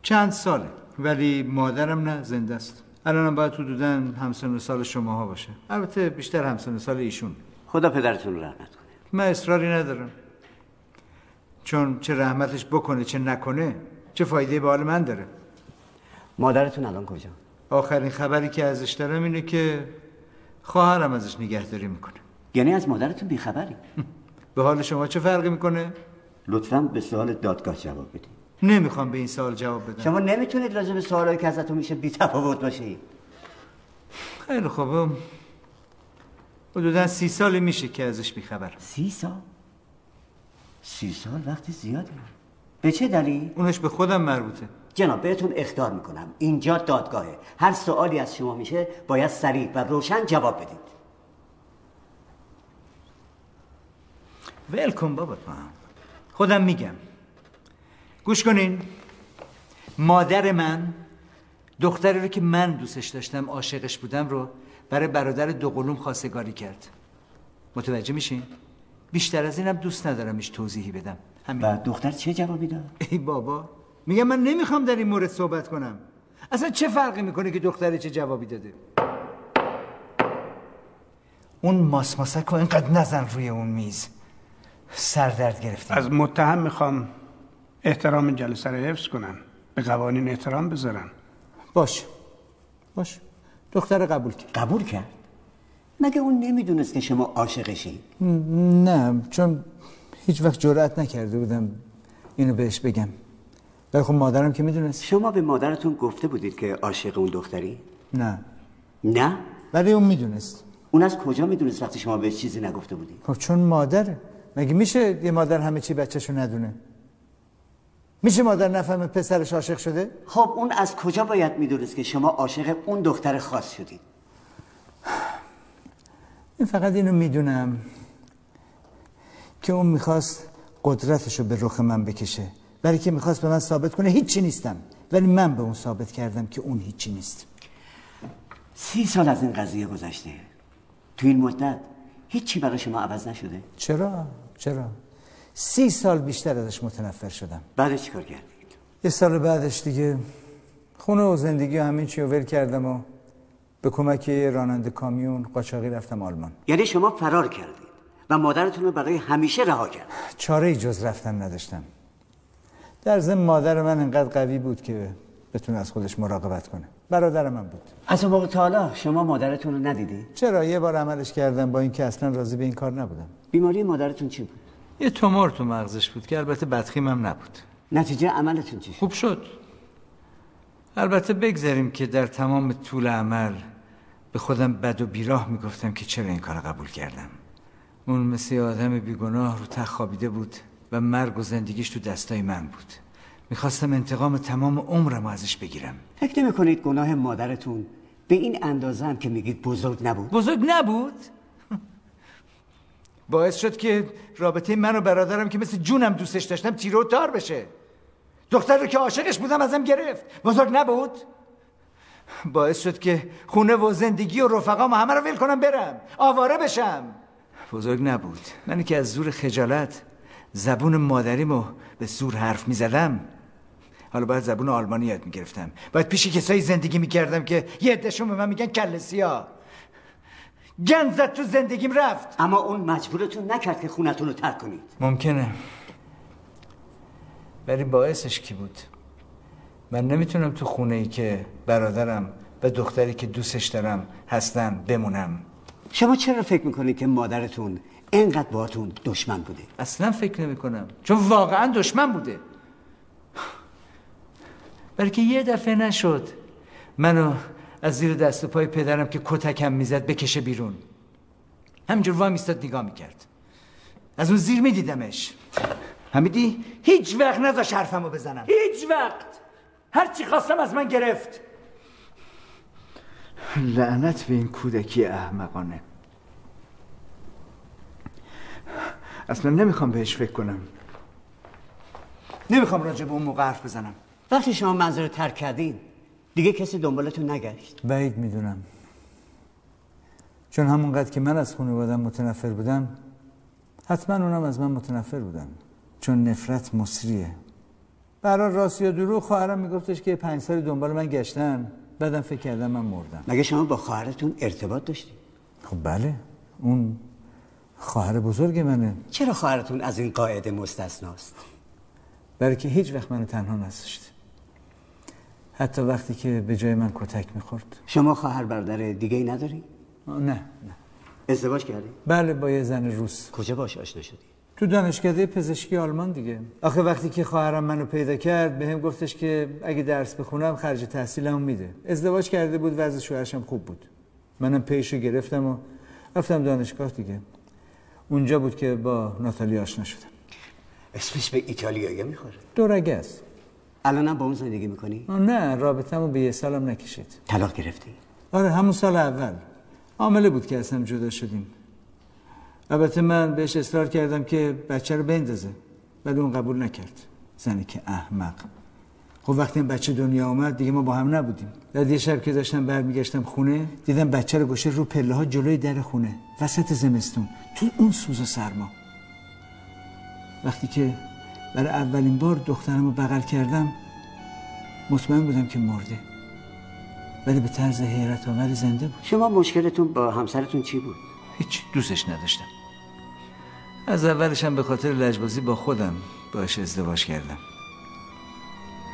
چند ساله ولی مادرم نه زنده است. الانم باید حدودا همسن و سال شماها باشه. البته بیشتر همسن و سال ایشون. خدا پدرتون رحمت کنه. من اصراری ندارم. چون چه رحمتش بکنه چه نکنه چه فایده به حال من داره. مادرتون الان کجا؟ آخرین خبری که ازش دارم اینه که خواهرم ازش نگهداری می‌کنه. یعنی از مادرتون بیخبری؟ به حال شما چه فرقی می‌کنه؟ لطفا به سوال دادگاه جواب بدید نمی‌خوام به این سوال جواب بدم. شما نمی‌تونید راجع به سوالایی که ازتون میشه بی تفاوت باشید. خیلی خوب. حدودا سی سالی میشه که ازش بیخبرم سی سال؟ سی سال وقت زیادی به چه دلیل؟ اونش به خودم مربوطه. جناب بهتون اختار می‌کنم. اینجا دادگاهه. هر سوالی از شما میشه باید سریع و روشن جواب بدید. ول کن بابا تو هم. خودم میگم. گوش کنین. مادر من دختری رو که من دوستش داشتم عاشقش بودم رو برای برادر دوقلوم خواستگاری کرد. متوجه میشین؟ بیشتر از اینم دوست ندارم ایش توضیحی بدم. همین. و دختر چه جوابی داد؟ ای بابا میگم من نمی‌خوام در این مورد صحبت کنم. اصلا چه فرقی می‌کنه که دختری چه جوابی داده؟ اون ماسماسک رو اینقدر نزن روی اون میز. سردرد گرفتیم از متهم می‌خوام احترام جلسه رو حفظ کنن. به قوانین احترام بذارن. باش. باش. دختر قبول کرد. قبول کرد؟ مگه اون نمی‌دونست که شما عاشقشید نه. چون هیچ وقت جرأت نکرده بودم اینو بهش بگم. ولی خب مادرم که می‌دونست. شما به مادرتون گفته بودید که عاشق اون دختری؟ نه. نه؟ ولی اون می‌دونست. اون از کجا می‌دونست وقتی شما به چیزی نگفته بودید؟ خب چون مادره مگه میشه یه مادر همه چی بچهشو ندونه؟ میشه مادر نفهمه پسرش عاشق شده؟ خب اون از کجا باید می‌دونست که شما عاشق اون دختر خاص شدید؟ این فقط اینو می‌دونم که اون می‌خواست قدرتشو به رخ من بکشه. برای که می‌خواست به من ثابت کنه هیچی نیستم. ولی من به اون ثابت کردم که اون هیچی نیست. سی سال از این قضیه گذشته. تو این مدت هیچی برای شما عوض نشده؟ چرا؟ چرا؟ سی سال بیشتر ازش متنفر شدم. بعدش چیکار کردید یه سال بعدش دیگه خونه و زندگی و همین چی رو ول کردم و به کمک یه راننده کامیون قاچاقی رفتم آلمان. یعنی شما فرار کردید و مادرتون رو برای همیشه رها کرد. چاره ای جز رفتن نداشتم. در ضمن مادر من انقدر قوی بود که بتونه از خودش مراقبت کنه. برادر من بود. از اون موقع تا شما مادرتون رو ندیدید چرا؟ یه بار عملش کردم با اینکه اصلا راضی به این کار نبودم. بیماری مادرتون چی بود؟ یه تومور تو مغزش بود که البته بدخیمم نبود. نتیجه عملتون چی شد؟ خوب شد. البته بگذاریم که در تمام طول عمل به خودم بد و بیراه می‌گفتم که چرا این کار قبول کردم. اون مثل یه آدم بیگناه رو خوابیده بود و مرگ و زندگیش تو دستای من بود. می‌خواستم انتقام تمام عمرم ازش بگیرم. فکر نمی کنید گناه مادرتون به این اندازه هم که میگید بزرگ نبود؟ بزرگ نبود؟ باعث شد که رابطه من و برادرم که مثل جونم دوستش داشتم تیره و تار بشه. دختر رو که عاشقش بودم ازم گرفت. بزرگ نبود. باعث شد که خونه و زندگی و رفقام همه رو ول کنم برم. آواره بشم. بزرگ نبود. منی که از زور خجالت زبون مادریمو به زور حرف می‌زدم. حالا باید زبون آلمانی یاد می‌گرفتم. باید پیش کسایی زندگی می‌کردم که یه عدهشون به من میگن کل سیاه گند زد تو زندگیم رفت. اما اون مجبورتون نکرد که خونتون رو ترک کنید. ممکنه. ولی باعثش کی بود؟ من نمی‌تونم تو خونه ای که برادرم و دختری که دوستش دارم هستن بمونم. شما چرا فکر می‌کنید که مادرتون اینقدر باهاتون دشمن بوده؟ اصلا فکر نمی کنم چون واقعا دشمن بوده. برای که یه دفعه نشد. منو از زیر دست و پای پدرم که کتکم می‌زد بکشه بیرون. همینجور وای میستاد نگاه می‌کرد. از اون زیر میدیدمش. حمیدی هیچ وقت نذاش حرفمو بزنم. هیچ وقت. هر چی خواستم از من گرفت. لعنت به این کودکی احمقانه. اصلا نمی‌خوام بهش فکر کنم. نمی‌خوام راجع به اون موقع حرف بزنم. وقتی شما منظر رو ترک کردین دیگه کسی دنبالتون نگشت. بعید می‌دونم. چون همونقدر که من از خانوادم متنفر بودم حتما اونم از من متنفر بودن. چون نفرت مصریه. برای راست یا دروغ خواهرم میگفتش که پنج سال دنبال من گشتن. بعدم فکر کردم من مردم. مگه شما با خواهرتون ارتباط داشتید؟ خب بله. اون خواهر بزرگ منه. چرا خواهرتون از این قاعده مستثناست؟ برای که هیچ وقت منو تنها نذاشت حتی وقتی که به جای من کتک می‌خورد. شما خواهر برادر دیگه ای نداری؟ نه نه. ازدواج کردی؟ بله با یه زن روس. کجا باش آشنا شدی؟ تو دانشکده پزشکی آلمان دیگه. آخه وقتی که خواهرم منو پیدا کرد به هم گفتش که اگه درس بخونم خرج تحصیلمو میده. ازدواج کرده بود وضع شوهرشم خوب بود. منم پیشو گرفتم و رفتم دانشگاه دیگه. اونجا بود که با ناتالی آشنا شدم. اسمش به ایتالیایی می‌خوره. دورگه است. الانم با اون زندگی می‌کنی؟ نه رابطمو به یه سالم نکشید. طلاق گرفتی؟ آره همون سال اول. عامله بود که اصلا جدا شدیم. البته من بهش اصرار کردم که بچه رو بندازه ولی اون قبول نکرد. زنی که احمق. خب وقتی این بچه دنیا آمد دیگه ما با هم نبودیم. بعد یه شب که داشتم برمیگشتم خونه دیدم بچه رو گوشه رو پله ها جلوی در خونه. وسط زمستون تو اون سوز و سرما. وقتی که برای اولین بار دخترم رو بغل کردم مطمئن بودم که مرده. ولی به طرز حیرت آور زنده بود. شما مشکلتون با همسرتون چی بود؟ هیچ دوستش نداشتم. از اولش هم به خاطر لجبازی با خودم باش ازدواج کردم.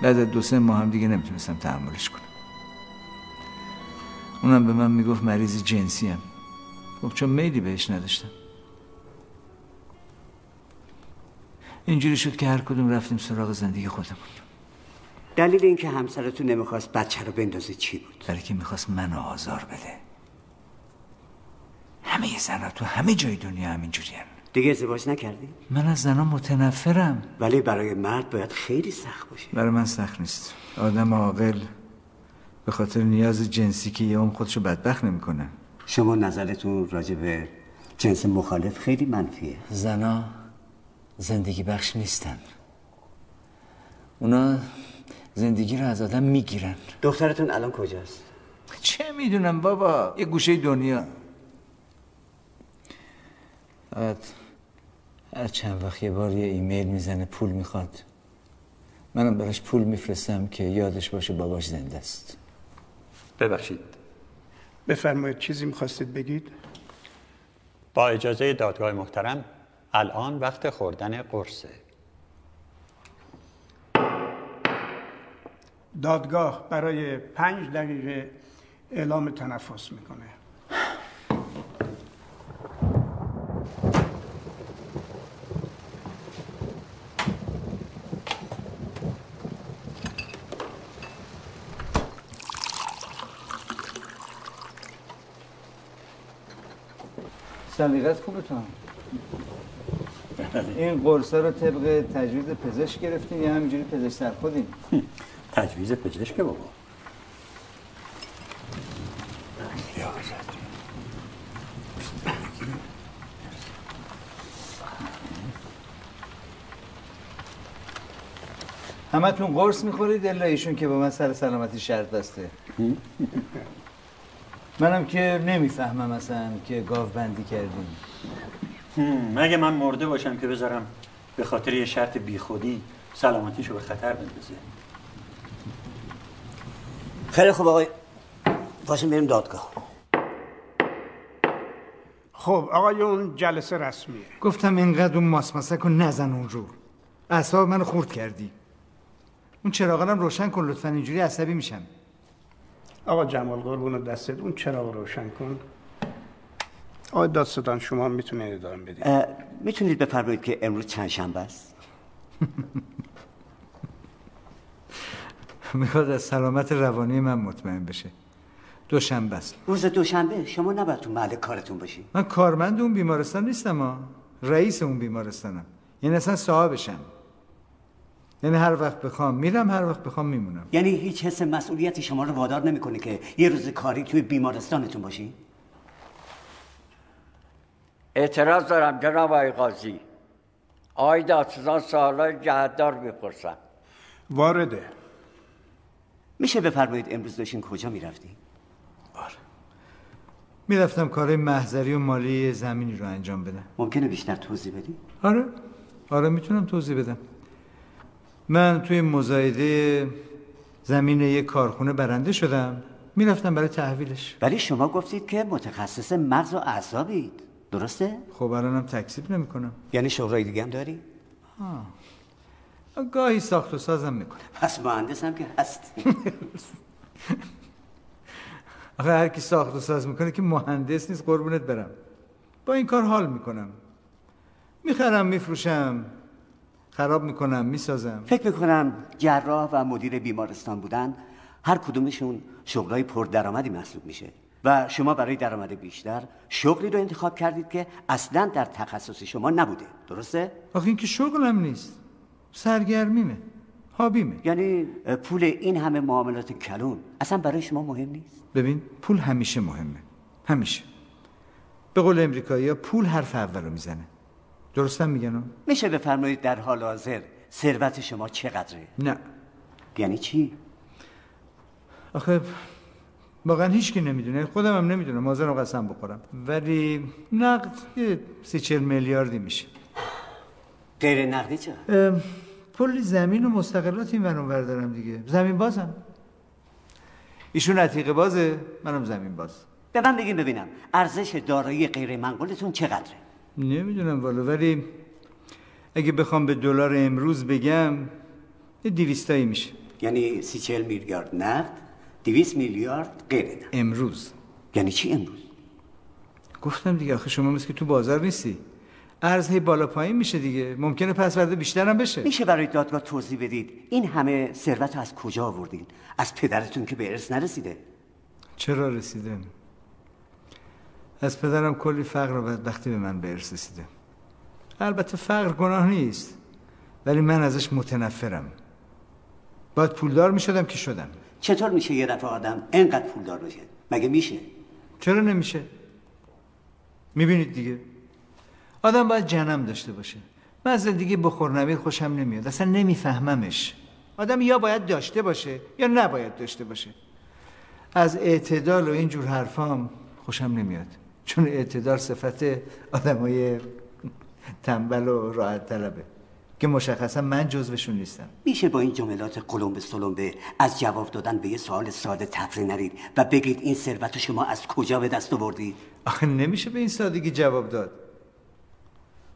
بعد از دو سه ماه هم دیگه نمی‌تونستم تحملش کنم. اونم به من می‌گفت مریض جنسی هم خب چون میلی بهش نداشتم. اینجوری شد که هر کدوم رفتیم سراغ زندگی خودمون. دلیل اینکه همسرتون نمی‌خواست بچه رو بندازه چی بود؟ برای که می‌خواست منو آزار بده. همه زنها تو همه جای دنیا همینجوری دیگه ازدواج نکردی؟ من از زنها متنفرم. ولی برای مرد باید خیلی سخت باشه. برای من سخت نیست. آدم عاقل به خاطر نیاز جنسی که یه اون خودشو بدبخت نمی‌کنه. شما نظرتون راجع به جنس مخالف خیلی منفیه. زنا زندگی بخش نیستن. اونا زندگی رو از آدم می‌گیرن. دخترتون الان کجاست؟ چه می‌دونم بابا یه گوشه دنیا. فقط هر چند وقت یه بار یه ایمیل می‌زنه پول می‌خواد. منم براش پول میفرستم که یادش باشه باباش زنده است. ببخشید. بفرمایید چیزی می‌خواستید بگید؟ با اجازه دادگاه محترم الان وقت خوردن قرصه دادگاه برای پنج دقیقه اعلام تنفس می‌کنه تو هم. این قرصا رو طبق تجویز پزشک گرفتین یا همینجوری پزشک سر خودین تجویز پزشک بابا. همتون قرص می‌خورید الا ایشون که با من سر سلامتی شرط بسته. منم که نمی‌فهمم اصلا که گاو بندی کردیم مگه من مرده باشم که بذارم به خاطر یه شرط بیخودی سلامتیشو به خطر بندازه؟ خیلی خوب آقای باشیم بریم دادگاه. خب آقایون جلسه رسمیه. گفتم اینقدر اون ماسماسک رو نزن اون رو. اعصاب منو خورد کردی. اون چراغانم روشن کن لطفا اینجوری عصبی میشم. آقا جمال قربون دستت اون چراغ روشن کن. آقای دادستان شما هم می‌تونید ادامه بدید. می‌تونید بفرمایید که امروز چند شنبه است؟ می‌خواد از سلامت روانی من مطمئن بشه. دوشنبه است. روز دوشنبه؟ شما نباید تو محل کارتون باشی. من کارمند اون بیمارستان نیستم ها رئیس اون بیمارستانم. یعنی اصلا صاحبشم. یعنی هر وقت بخوام میرم هر وقت بخوام میمونم. یعنی هیچ حس مسئولیتی شما رو وادار نمی‌کنه که یه روز کاری توی بیمارستانتون باشی؟ اعتراض دارم جناب آقای قاضی. آقای دادستان سوالای جهتدار می‌پرسن وارده. میشه بفرمایید امروز داشتین کجا می‌رفتین؟ می‌رفتم کارهای محضری و مالی زمینی رو انجام بدم. ممکنه بیشتر توضیح بدی آره. آره می‌تونم توضیح بدم. من توی مزایده زمین یک کارخونه برنده شدم. می‌رفتم برای تحویلش. ولی شما گفتید که متخصص مغز و اعصابید. درسته؟ خب الانم تکسیب نمی‌کنم. یعنی شغلای دیگه هم داری؟ گاهی ساخت و سازم می‌کنم. پس مهندس هم که هست آخه هر کی ساخت و ساز می‌کنه که مهندس نیست قربونت برم. با این کار حال می‌کنم. می‌خرم میفروشم. خراب می‌کنم می‌سازم. فکر می‌کنم جراح و مدیر بیمارستان بودن هر کدومشون شغلای پردرآمدی محسوب میشه. و شما برای درآمد بیشتر شغلی رو انتخاب کردید که اصلا در تخصص شما نبوده. درسته؟ آخه این که شغلم نیست. سرگرمیمه. هابیمه. یعنی پول این همه معاملات کلون اصلا برای شما مهم نیست؟ ببین پول همیشه مهمه. همیشه. به قول امریکایی پول حرف اول رو می‌زنه. درستم میگن میشه بفرمایید در حال حاضر ثروت شما چقدره؟ نه. یعنی چی؟ آخه واقعا هیچ کی نمی‌دونه. خودم هم نمی‌دونم. حاضرم قسم بخورم. ولی نقد یه سی چل میلیاردی میشه. غیر نقدی چه کلی زمین و مستقلات این ور دارم دیگه. زمین بازم. ایشون عتیقه بازه منم زمین باز. به من بگین ببینم. ارزش دارایی غیر منقولتون چقدره؟ نمی‌دونم والا ولی اگه بخوام به دلار امروز بگم یه دیویستایی میشه. یعنی سی چل میلیارد نقد؟ دویست میلیارد غیر امروز. یعنی چی امروز؟ گفتم دیگه آخه شما مثل که تو بازار نیستی. ارز هی بالا پایین میشه دیگه. ممکنه پسورده بیشتر هم بشه. میشه برای دادگاه توضیح بدید این همه ثروت رو از کجا آوردین؟ از پدرتون که به ارث نرسیده؟ چرا رسیده؟ از پدرم کلی فقر و بدبختی به من به ارث رسیده. البته فقر گناه نیست ولی من ازش متنفرم. باید پولدار می‌شدم که شدم. چطور میشه یه دفعه آدم انقدر پولدار بشه مگه میشه؟ چرا نمیشه؟ می‌بینید دیگه. آدم باید جنم داشته باشه. من از زندگی بخور نوید خوشم نمیاد. اصلا نمیفهممش. آدم یا باید داشته باشه یا نباید داشته باشه. از اعتدال و اینجور حرفام خوشم نمیاد. چون اعتدال صفت آدمای تنبل و راحت طلبه. که مشخصا من جزوشون نیستم. میشه با این جملات قلمب سلمبه از جواب دادن به یه سوال ساده تفره نرید و بگید این ثروت شما از کجا به دست آوردید؟ آخه نمیشه به این سادگی جواب داد.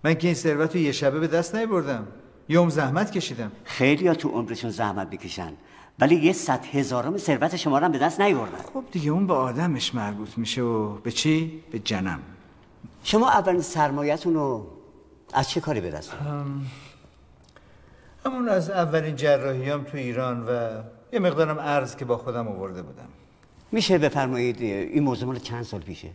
من که این ثروت رو یه شبه به دست نیاوردم. یوم زحمت کشیدم. خیلی ها تو عمرشون زحمت بکشن ولی یه صد هزارم ثروت شما رو هم به دست نیاوردن. خب دیگه اون به آدمش مربوط میشه و به چی؟ به جنم. شما اولین سرمایتون رو از چه کاری به دست آوردید؟ همون از اولین جراحیام تو ایران و یه مقدارم ارز که با خودم آورده بودم. میشه بفرمایید این موضوع مال چند سال پیشه؟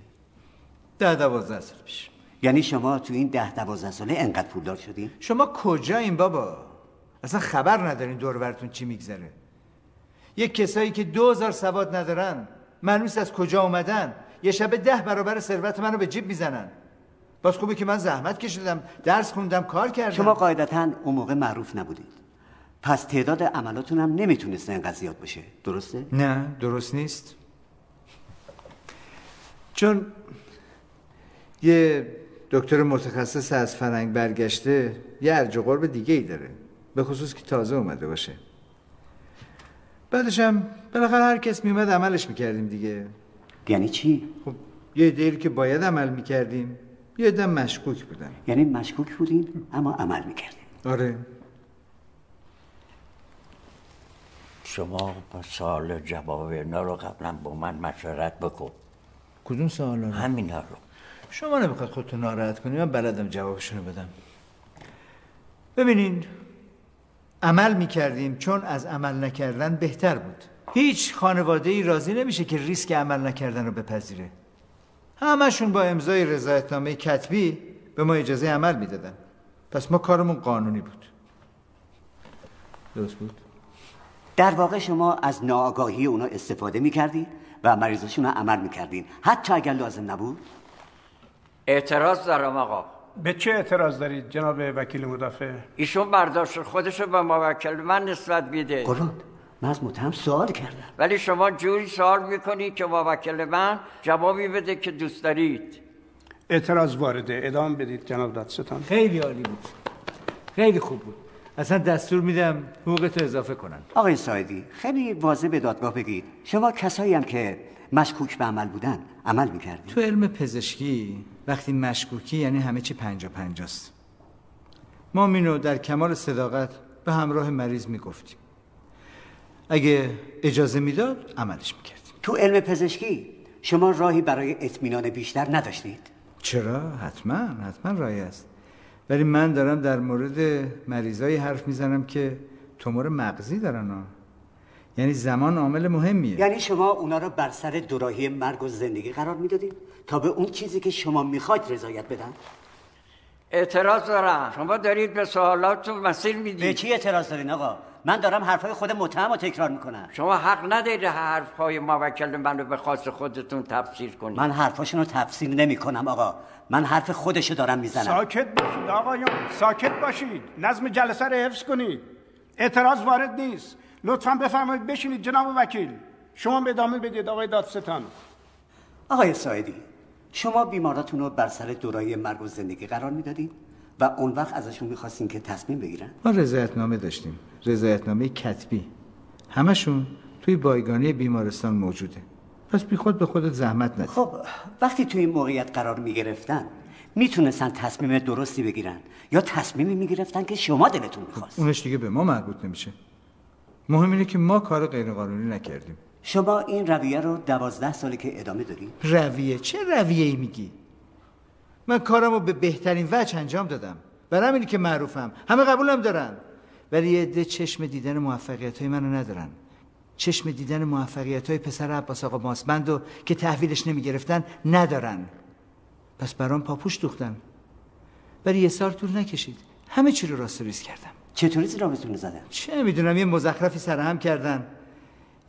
ده دوازده سال پیش. یعنی شما تو این ده دوازده ساله انقدر پولدار شدین؟ شما کجا این بابا؟ اصلا خبر ندارین دور براتون چی میگذره. یک کسایی که دو هزار سواد ندارن منوس از کجا اومدن. یه شب ده برابر ثروت منو به جیب می‌زنن. باز خوبه که من زحمت کشیدم درس خوندم کار کردم. شما قاعدتا اون موقع معروف نبودید. پس تعداد عملاتون هم نمی‌تونسته اینقدر زیاد باشه. درسته؟ نه درست نیست. چون یه دکتر متخصص از فرنگ برگشته یه ارج و قرب دیگه ای داره. به خصوص که تازه اومده باشه. بعدش هم بالاخره هر کس میومد عملش می‌کردیم دیگه. یعنی چی؟ خب یه دیری که باید عمل می‌کردیم. یه دم مشکوک بودن. یعنی مشکوک بودین اما عمل می‌کردین. آره. شما با سال جواب اینا رو قبلا با من مشورت بکن. کدوم سوال رو؟ همینا رو. شما نمی‌خواد خودتون ناراحت کنی؟ من بلدم جوابشونو بدم. ببینین عمل می‌کردیم چون از عمل نکردن بهتر بود. هیچ خانواده ای راضی نمیشه که ریسک عمل نکردن رو بپذیره. همشون با امضای رضایتنامه کتبی به ما اجازه عمل می‌دادن. پس ما کارمون قانونی بود. درست بود؟ در واقع شما از ناآگاهی اونا استفاده می‌کردید و مریضاشون رو عمل می‌کردین. حتی اگر لازم نبود؟ اعتراض دارم آقا. به چه اعتراض دارید جناب وکیل مدافع؟ ایشون برداشت خودشو به موکل. من نسبت میده. قربان من از متهم سوال کردم. ولی شما جوری سوال می‌کنید که موکل من جوابی بده که دوست دارید. اعتراض وارده. ادامه بدید جناب دادستان. خیلی عالی بود. خیلی خوب بود. اصلا دستور میدم حقوقتو اضافه کنن. آقای سایدی خیلی واضح به دادگاه بگید. شما کسایی هم که مشکوک به عمل بودن عمل می‌کردید؟ تو علم پزشکی وقتی مشکوکی یعنی همه چی پنجا پنجاست. ما مینو در کمال صداقت به همراه مریض می‌گفتیم. اگه اجازه می‌داد عملش می‌کردیم تو علم پزشکی شما راهی برای اطمینان بیشتر نداشتید؟ چرا؟ حتما حتما راهی است. ولی من دارم در مورد مریضایی حرف می‌زنم که تومور مغزی دارن ها. یعنی زمان عامل مهمیه. یعنی شما اونا رو بر سر دوراهی مرگ و زندگی قرار می‌دادید تا به اون چیزی که شما می‌خواید رضایت بدن؟ اعتراض دارم. شما دارید به سوالاتون مسیر به می‌دید چی اعتراض دارین آقا؟ من دارم حرفای خود متهم رو تکرار می‌کنم. شما حق ندارید حرفهای موکل من رو به خاص خودتون تفسیر کنید. من حرفاشون رو تفسیر نمی کنم آقا. من حرف خودشو دارم می‌زنم. ساکت باشید آقایان ساکت باشید. نظم جلسه رو حفظ کنید. اعتراض وارد نیست. لطفا بفرمایید بشینید جناب وکیل. شما به ادامه بدید آقای دادستان. آقای سایدی شما بیماراتون رو بر سر دوراهی مرگ و زندگی قرار می‌دادید؟ و اون وقت ازشون می‌خواستین که تصمیم بگیرن؟ ما رضایتنامه داشتیم. رضایتنامه کتبی. همشون توی بایگانی بیمارستان موجوده. پس بی خود به خودت زحمت ندید خب وقتی توی این موقعیت قرار می‌گرفتن می‌تونستن تصمیم درستی بگیرن یا تصمیمی می‌گرفتن که شما دلتون می‌خواست؟ اونش دیگه به ما مربوط نمیشه. مهم اینه که ما کار غیرقانونی نکردیم. شما این رویه رو دوازده ساله که ادامه دارید؟ رویه؟ چه رویه ای میگی؟ من کارمو به بهترین وجه انجام دادم. برای همینی که معروفم. همه قبولم دارن. ولی یه عده چشم دیدن موفقیت های منو ندارن. چشم دیدن موفقیت های پسر عباس آقا ماسمندو که تحویلش نمی‌گرفتن ندارن. پس برام پاپوش دوختن. ولی یه سال طول نکشید. همه چی رو راست ریز کردم. چطوری زیرابتون زدن؟ چه می‌دونم یه مزخرفی سرهم کردن.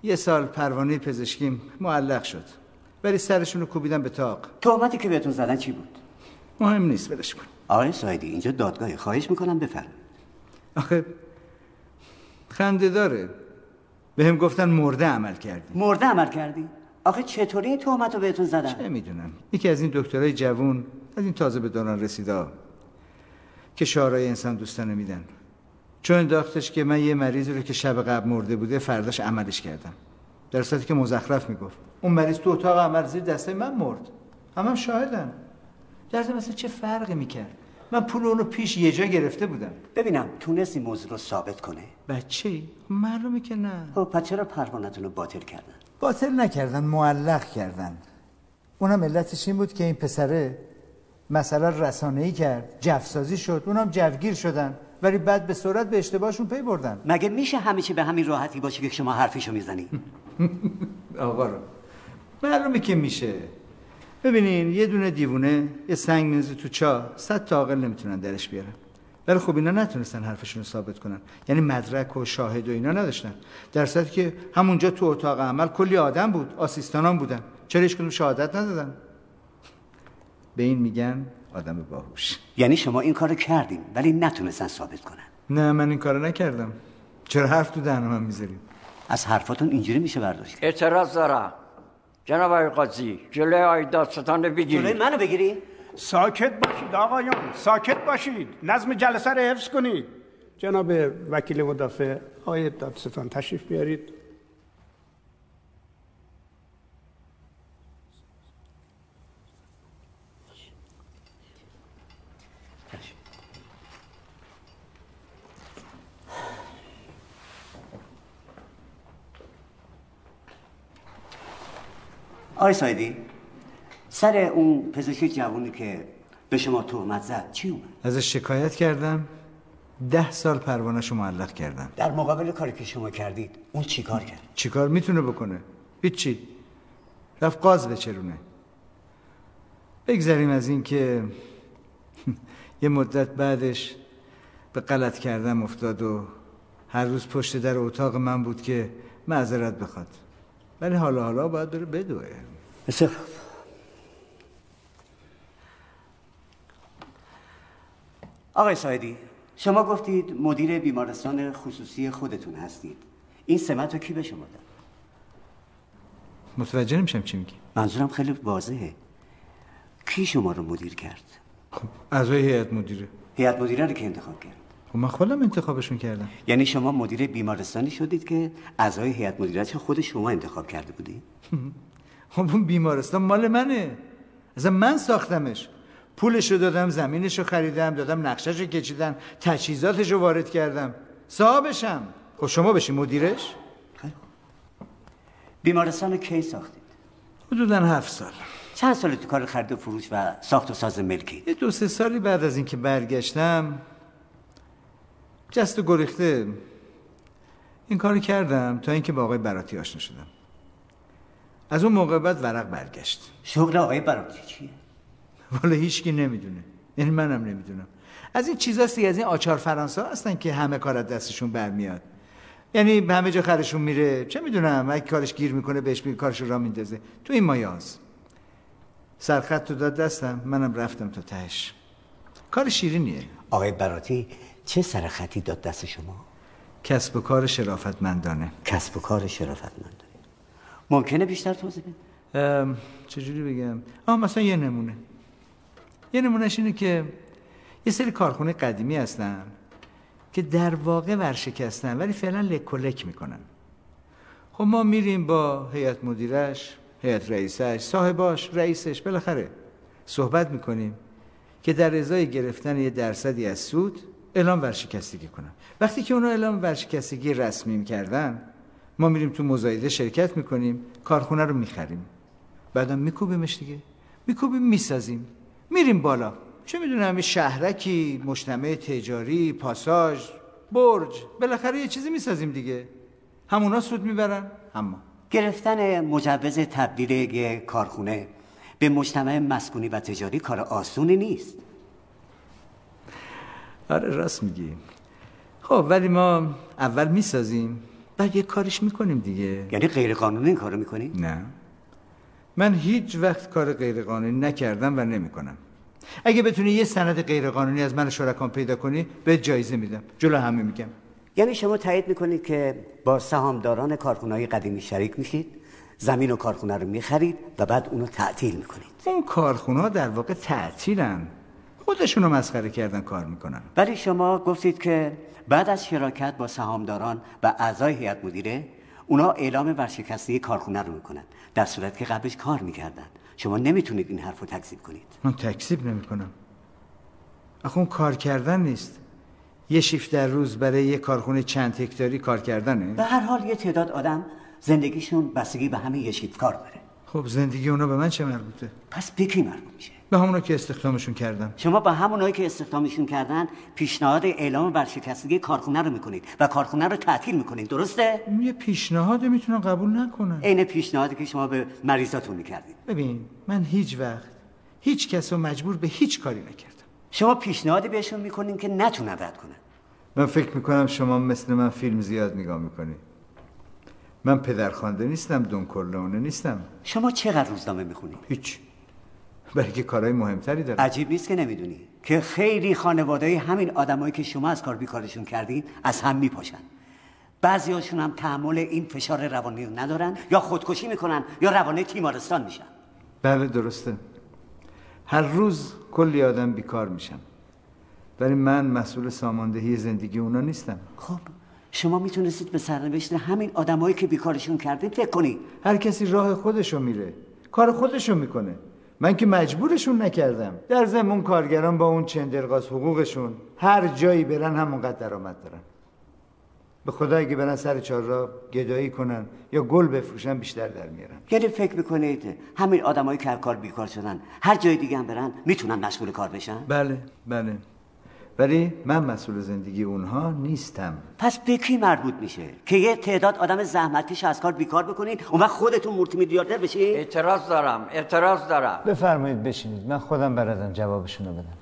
یه سال پروانه پزشکیم معلق شد. ولی سرشون رو کوبیدن به تاق. تهمتی که بهتون زدن چی بود؟ مهم نیست ولش کن. آقای سایدی اینجا دادگاهی. خواهش می‌کنم بفرمایید. آخه خنده داره. به هم گفتن مرده عمل کردی. مرده عمل کردی؟ آخه چطوری این تهمت رو بهتون زدن؟ چه می‌دونم. یکی از این دکترای جوون از این تازه به دوران رسیده که شعارهای انسان دوستانه میدن. چون انداختش که من یه مریض رو که شب قبل مرده بوده فرداش عملش کردم. در صورتی که مزخرف می‌گفت. اون مریض تو اتاق عمل زیر دسته من مرد. همم هم شاهدن. در مثلا چه فرقی می‌کرد؟ من پول اونو پیش یه جا گرفته بودم. ببینم تونست این موضوع رو ثابت کنه بچه معلومه که نه. خب پس چرا پروانتون رو باطل کردن؟ باطل نکردن معلق کردن. اونم علتش این بود که این پسره مثلا رسانه ای کرد جفسازی شد اونم جوگیر شدن ولی بعد به سرعت به اشتباهشون پی بردن. مگه میشه همه چی به همین راحتی باشه که شما حرفشو می‌زنی؟ آقا رو معلومه که میشه. ببینین یه دونه دیوونه یه سنگ میزه تو چا صد تا عاقل نمی‌تونن درش بیارن. ولی خب اینا نتونستن حرفشون رو ثابت کنن. یعنی مدرک و شاهد و اینا نداشتن. در صورتی که همونجا تو اتاق عمل کلی آدم بود آسیستانان بودن. چرا هیچ کدوم شهادت ندادن؟ به این میگن آدم باهوش. یعنی شما این کارو کردین ولی نتونستن ثابت کنن. نه من این کارو نکردم. چرا حرف تو دهن من می‌ذارید از حرفاتون اینجوری میشه برداشت. اعتراض دارم. جناب آقای قاضی جلوی آقای دادستان رو جلوی بگیرید منو بگیری ساکت باشید آقایان ساکت باشید. نظم جلسه رو حفظ کنید. جناب وکیل مدافع آقای دادستان تشریف بیارید. آقای سایدی سر اون پزشک جوونی که به شما تهمت زد چی اومد؟ ازش شکایت کردم ده سال پروانهشو معلق کردم. در مقابل کاری که شما کردید اون چیکار کرد؟ چیکار می‌تونه بکنه؟ هیچی. رفت قاز بچرونه بگذریم از این که یه مدت بعدش به غلط کردم افتاد و هر روز پشت در اتاق من بود که معذرت بخواد. ولی حالا حالا باید بره بدوه. بسیار. آقای سایدی شما گفتید مدیر بیمارستان خصوصی خودتون هستید. این سمت رو کی به شما داد؟ متوجه نمیشم چی میگی. منظورم خیلی واضحه. کی شما رو مدیر کرد؟ خب اعضای هیئت مدیره. هیئت مدیره رو که انتخاب کرد؟ خب من خودم انتخابشون کردم. یعنی شما مدیر بیمارستانی شدید که اعضای هیئت مدیره خود شما انتخاب کرده بودید خب اون بیمارستان مال منه. اصلا من ساختمش. پولشو دادم زمینشو خریدم دادم نقشهشو کشیدم تجهیزاتشو وارد کردم. صاحبشم. خب شما بشی مدیرش. خیلی. بیمارستان رو کی ساختید؟ حدودا هفت سال. چند سال تو کار خرید و فروش و ساخت و ساز ملکی؟ یه دو سه سالی بعد از اینکه برگشتم جست و گریخته. این کار کردم تا اینکه با آقای براتی آشنا شدم. از اون موقع بعد ورق برگشت. شغل آقای براتی چیه؟ والا هیچکی نمی‌دونه. یعنی منم نمی‌دونم. از این چیزاستی از این آچار فرانسه هستن که همه کار از دستشون برمیاد. یعنی به همه جا خرشون میره. چه می‌دونم اگه کارش گیر می‌کنه بهش میگه کارش را میندازه. تو این مایاز سرخط تو داد دستم. منم رفتم تا تهش. کار شیرینیه. آقای براتی چه سرخطی داد دست شما؟ کسب و کار شرافتمندانه. کسب و کار شرافتمند ممکنه بیشتر توضیح بدید؟ چجوری بگم؟ آه مثلا یه نمونه. یه نمونهش اینه که یه سری کارخونه قدیمی هستن که در واقع ورشکستن ولی فعلا لک و لک می‌کنن. خب ما میریم با هیئت مدیرش هیئت رئیسش صاحباش رئیسش بالاخره صحبت می‌کنیم که در ازای گرفتن یه درصدی از سود اعلام ورشکستگی کنن وقتی که اونا اعلام ورشکستگی رسمی کردن ما میریم تو مزایده شرکت می‌کنیم کارخونه رو می‌خریم. بعدم میکوبیمش دیگه. میکوبیم می‌سازیم. میریم بالا. چه می‌دونم یه شهرکی مجتمع تجاری پاساژ برج بالاخره یه چیزی می‌سازیم دیگه. همونا سود می‌برن اما. گرفتن مجوز تبدیل کارخونه به مجتمع مسکونی و تجاری کار آسونی نیست. آره راست میگی. خب ولی ما اول می‌سازیم بعد یه کارش می‌کنیم دیگه. یعنی غیر قانونی این کارو می‌کنی؟ نه. من هیچ وقت کار غیرقانونی نکردم و نمی‌کنم. اگه بتونی یه سند غیرقانونی از من و شرکان پیدا کنی به جایزه میدم. جلو همه میگم. یعنی شما تایید می‌کنید که با سهامداران کارخونه قدیمی شریک میشید زمین و کارخونه رو می‌خرید و بعد اونو تعطیل می‌کنید. اون کارخونه ها در واقع تعطیلن. خودشونو مسخره کردن کار می‌کنن. ولی شما گفتید که بعد از شراکت با سهامداران و اعضای هیئت مدیره اونا اعلام ورشکستگی کارخونه رو می‌کنن در صورت که قبلش کار می‌کردن. شما نمی‌تونید این حرف رو تکذیب کنید. من تکذیب نمی‌کنم. آخه اون کار کردن نیست. یه شیفت در روز برای یه کارخونه چند هکتاری کار کردنه؟ به هر حال یه تعداد آدم زندگیشون بستگی به همین یه شیفت کار داره. خب زندگی اونا به من چه مربوطه؟ پس به کی مربوط میشه. به همونا که استخدامشون کردم شما با همونایی که استخدامشون کردن پیشنهاد اعلام ورشکستگی کارخونه رو می‌کنید و کارخونه رو تعطیل می‌کنید. درسته؟ یه پیشنهاد می‌تونن قبول نکنن. عین پیشنهادی که شما به مریضاتون می‌کردید. ببین من هیچ وقت هیچ کس رو مجبور به هیچ کاری نکردم. شما پیشنهادی بهشون می‌کنین که نتونن رد کنن. من فکر می‌کنم شما مثل من فیلم زیاد نگاه می‌کنی من پدرخوانده نیستم دون نیستم. شما چقدر روزنامه می‌خونید؟ هیچ. برای که کارهای مهمتری دارم. عجیب نیست که نمی‌دونی که خیلی خانواده همین آدمایی که شما از کار بیکارشون کردین از هم میپاشن. بعضی هاشون هم تحمل این فشار روانی رو ندارن یا خودکشی می‌کنن یا روانه تیمارستان میشن. بله درسته. هر روز کلی آدم بیکار میشن. ولی من مسئول ساماندهی زندگی اونا نیستم. خب شما می‌تونستید به سرنوشت همین آدمایی که بیکارشون کردین فکر کنید هر کسی راه خودشو میره کار خودشو می‌کنه. من که مجبورشون نکردم. در زمون کارگران با اون چندرغاز حقوقشون هر جایی برن همونقدر درآمد دارن. به خدا اگه برن سر چهار را گدایی کنن یا گل بفروشن بیشتر در میارن. یعنی فکر می‌کنید همین آدمایی که هر کار بیکار شدن. هر جای دیگه هم برن می‌تونن مشغول کار بشن؟ بله بله. ولی من مسئول زندگی اونها نیستم. پس به کی مربوط میشه؟ که یه تعداد آدم زحمتکش از کار بیکار بکنید اون وقت خودتون مولتی میلیاردر بشید اعتراض دارم اعتراض دارم. بفرمایید بشینید. من خودم بردم جوابشونو بدم.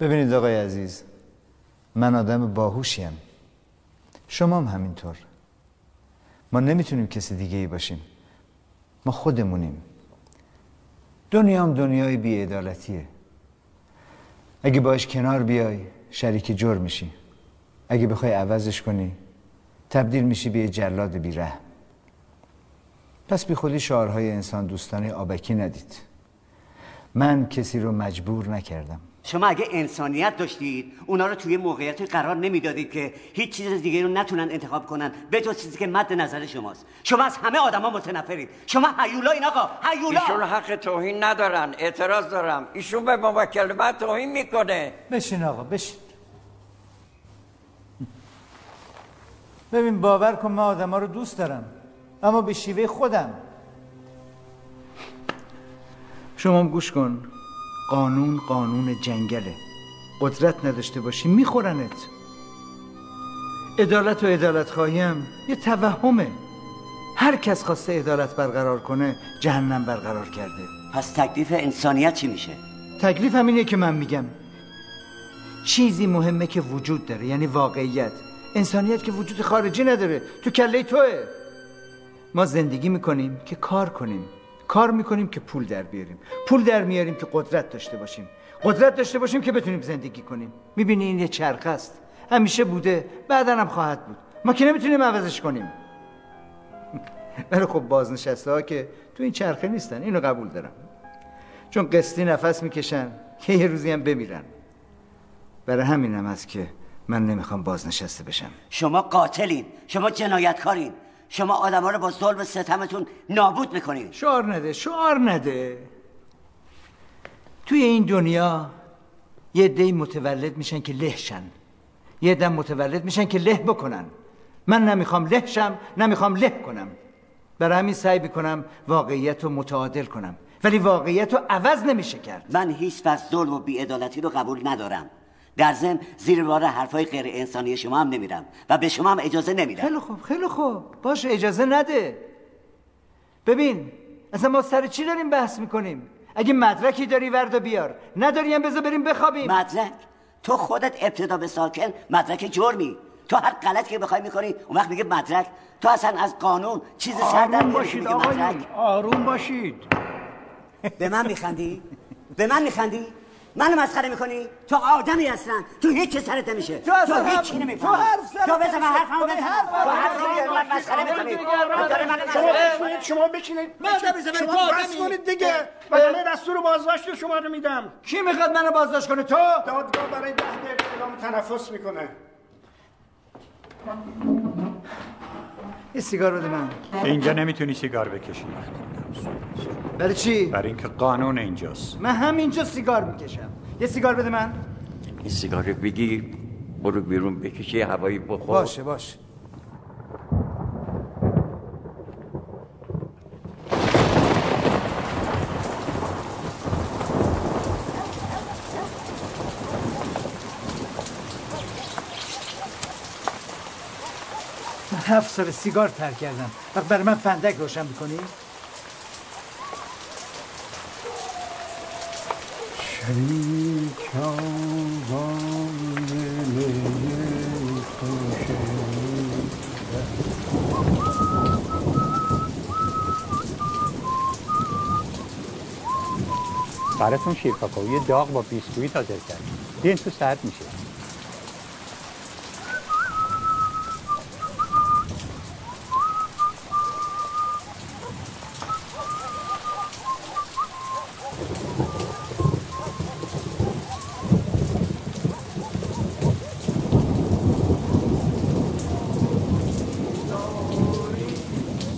ببینید آقای عزیز من آدم باهوشیم. شما هم همینطور. ما نمی‌تونیم کسی دیگه ای باشیم. ما خودمونیم. دنیا هم دنیای بیعدالتیه. اگه باش کنار بیای شریک جرم میشی. اگه بخوای عوضش کنی تبدیل میشی به یه جلاد بیره پس بی خودی شعارهای انسان دوستانه آبکی ندید. من کسی رو مجبور نکردم. شما اگه انسانیت داشتید اونا رو توی موقعیت قرار نمی‌دادید که هیچ چیز دیگه رو نتونن انتخاب کنن به تو چیزی که مد نظر شماست. شما از همه آدما متنفرید. شما هیولا این آقا هیولا! ایشون حق توهین ندارن اعتراض دارم. ایشون به موکل من توهین می‌کنه. بشین آقا بشین. ببین باور کن من آدم رو دوست دارم اما به شیوه خودم. شما گوش کن. قانون قانون جنگله. قدرت نداشته باشی میخورنت. عدالت و عدالت خواهیم یه توهمه. هر کس خواسته عدالت برقرار کنه جهنم برقرار کرده. پس تکلیف انسانیت چی میشه؟ تکلیف همینه که من میگم. چیزی مهمه که وجود داره یعنی واقعیت. انسانیت که وجود خارجی نداره تو کله توه. ما زندگی می‌کنیم که کار کنیم. کار می‌کنیم که پول در بیاریم. پول در میاریم که قدرت داشته باشیم. قدرت داشته باشیم که بتونیم زندگی کنیم. می‌بینی این یه چرخ است. همیشه بوده بعدا هم خواهد بود. ما که نمی‌تونیم عوضش کنیم. ولی خب بازنشسته ها که تو این چرخه نیستن. اینو قبول دارم. چون قسطی نفس می‌کشن که یه روزی هم بمیرن. برای همین هم هست که من نمی‌خوام بازنشسته بشم. شما قاتلین. شما جنایتکارین. شما آدم رو با ظلم و ستمتون نابود می‌کنین شعار نده شعار نده. توی این دنیا یه دی متولد میشن که لهشن. یه دم متولد میشن که له بکنن. من نمی‌خوام له شم نمی‌خوام له کنم. برای همین سعی می‌کنم واقعیت رو متعادل کنم. ولی واقعیت رو عوض نمیشه کرد. من هیچ وقت ظلم و بیعدالتی رو قبول ندارم. در ضمن زیر بار حرفای غیر انسانی شما هم نمیرم و به شما هم اجازه نمیدم. خیلی خوب خیلی خوب. باشه اجازه نده. ببین اصلا ما سر چی داریم بحث می‌کنیم؟ اگه مدرکی داری ورد و بیار. نداری هم بذار بریم بخوابیم. مدرک؟ تو خودت ابتدا به ساکن مدرک جرمی. تو هر غلطی که بخوای می‌کنی اون وقت میگه مدرک. تو اصلا از قانون چیز سر در باشید آقایون آروم باشید. به من میخندی؟ به من میخندی؟ منو مسخره می‌کنی؟ تو آدمی اصلا تو هیچ سرت نمیشه. تو اصلا هیچ چی تو نمی‌فهمی. حرف سرت تو بزن نمیشه. حرفمو تو بزن حرف تو حرف. دیگه من مسخره می‌کنی. شما بشینید شما بشینید. من زمین، شما تو آدمی. بس کنید دیگه. وگرنه دستور بازداشت شما رو میدم. کی می‌خواد منو بازداشت کنه؟ تو؟ دادگاه برای ده دقیقه اعلام تنفس می‌کنه. یه سیگار بده من. اینجا نمی‌تونی سیگار بکشی. برای چی؟ برای اینکه قانون اینجاست. من همینجا سیگار می‌کشم. یه سیگار بده من. این سیگار بگی برو بیرون بکشی هوایی بخور. باشه باشه. من هفت سال سیگار ترک کردم. وقت برای من فندک روشن می‌کنی؟ براتون یه داغ با بیسکویت حاضر کرد بیاین تو سرد میشه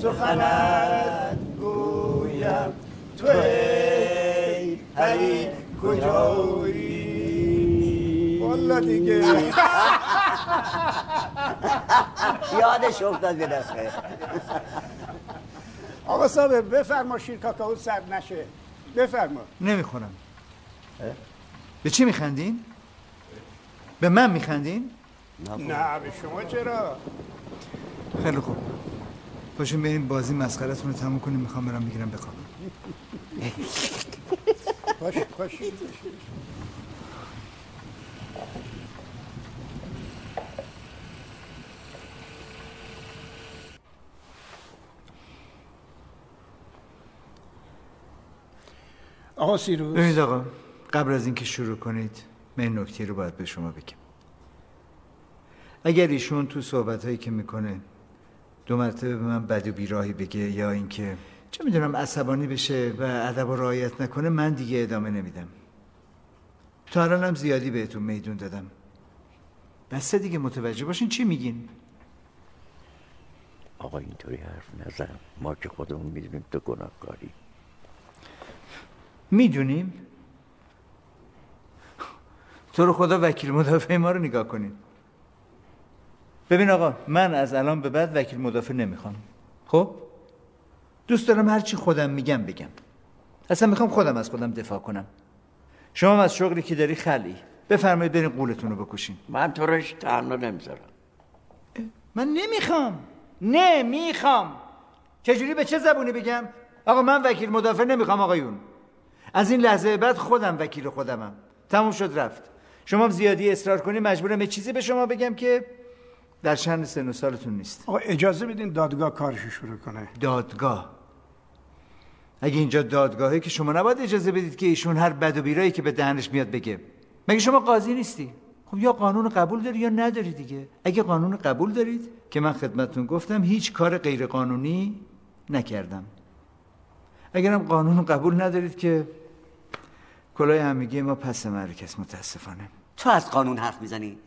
سخنت گویم تو ای ای کجایی والا دیگه یادش افتاد یه دفعه. آقا صاحب بفرما شیر کاکائو سرد نشه. بفرما. نمی‌خورم. به چی میخندین؟ به من میخندین؟ نه به شما چرا؟ خیلی خوب. باشیم بریم بازی مسخرتون رو تموم کنیم. می‌خوام برم بگیرم بخوابم. باش باش. آقا سیروس ببینید آقا قبل از اینکه شروع کنید من نکته رو باید به شما بگم. اگر ایشون تو صحبت هایی که می‌کنه دو مرتبه به من بد و بیراهی بگه یا اینکه چه می‌دونم عصبانی بشه و ادب و رعایت نکنه من دیگه ادامه نمیدم. تا الان هم زیادی بهتون میدون دادم. بسته دیگه متوجه باشین چی میگین. آقا اینطوری حرف نزن. ما که خودمون می‌دونیم تو گناهکاری. می‌دونیم تو رو خدا وکیل مدافع ما رو نگاه کنین. ببین آقا من از الان به بعد وکیل مدافع نمی‌خوام. خب؟ دوست دارم هرچی خودم میگم بگم. اصلا می‌خوام خودم از خودم دفاع کنم. شما از شغلی که داری خلی. بفرمایید برین قولتون رو بکشین. من تو روش تحمل نمی‌ذارم. من نمی‌خوام. نمی‌خوام. چجوری به چه زبونی بگم؟ آقا من وکیل مدافع نمی‌خوام آقایون. از این لحظه بعد خودم وکیل خودمم. تموم شد رفت. شما زیادی اصرار کنی مجبورم یه چیزی به شما بگم که در شأن سن و سالتون نیست. آقا اجازه بدین دادگاه کارشو شروع کنه. دادگاه. اگه اینجا دادگاهه که شما نباید اجازه بدید که ایشون هر بد و بیرایی که به دهنش میاد بگه. مگه شما قاضی نیستی؟ خب یا قانون قبول داری یا نداری دیگه. اگه قانون قبول دارید که من خدمتتون گفتم هیچ کار غیر قانونی نکردم. اگرم قانون قبول ندارید که کلاه همگی ما پس مرکز متاسفانه. تو از قانون حرف می‌زنی؟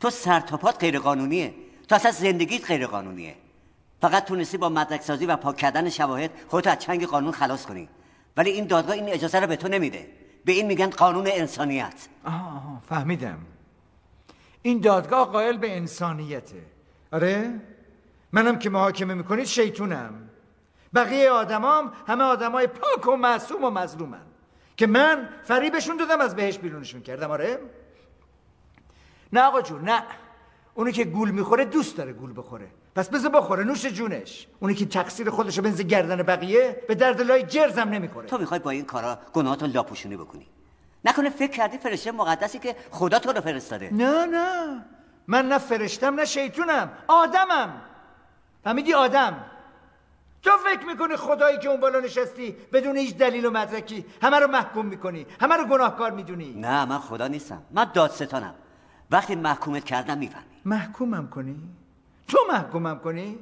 تو سر تا پات غیر قانونیه تو اصلا زندگیت غیر قانونیه فقط تونستی با مدرک سازی و پاک کردن شواهد خودتو از چنگ قانون خلاص کنی. ولی این دادگاه این اجازه رو به تو نمیده. به این میگن قانون انسانیت. آها آها، فهمیدم. این دادگاه قائل به انسانیته. آره؟ منم که محاکمه می‌کنید شیطونم. بقیه آدمام همه آدمای پاک و معصوم و مظلومن. که من فریبشون دادم از بهش بیرونشون کردم آره؟ نه آقا جون نه. اونی که گول می‌خوره دوست داره گول بخوره. پس بذار بخوره نوش جونش. اونی که تقصیر خودشو بنز گردن بقیه به درد لای جرزم نمی‌خوره. تو می‌خوای با این کارا گناهاتو لاپوشونی بکنی. نکنه فکر کردی فرشته مقدسی که خدا تو رو فرستاده. نه نه. من نه فرشتم نه شیطونم. آدمم. فهمیدی آدم. تو فکر می‌کنی خدایی که اون بالا نشستی بدون هیچ دلیل و مدرکی همه رو محکوم می‌کنی همه رو گناهکار می‌دونی؟ نه من خدا نیستم من دادستانم. وقتی محکومت کردم می‌فهمی. محکومم کنی؟ تو محکومم کنی؟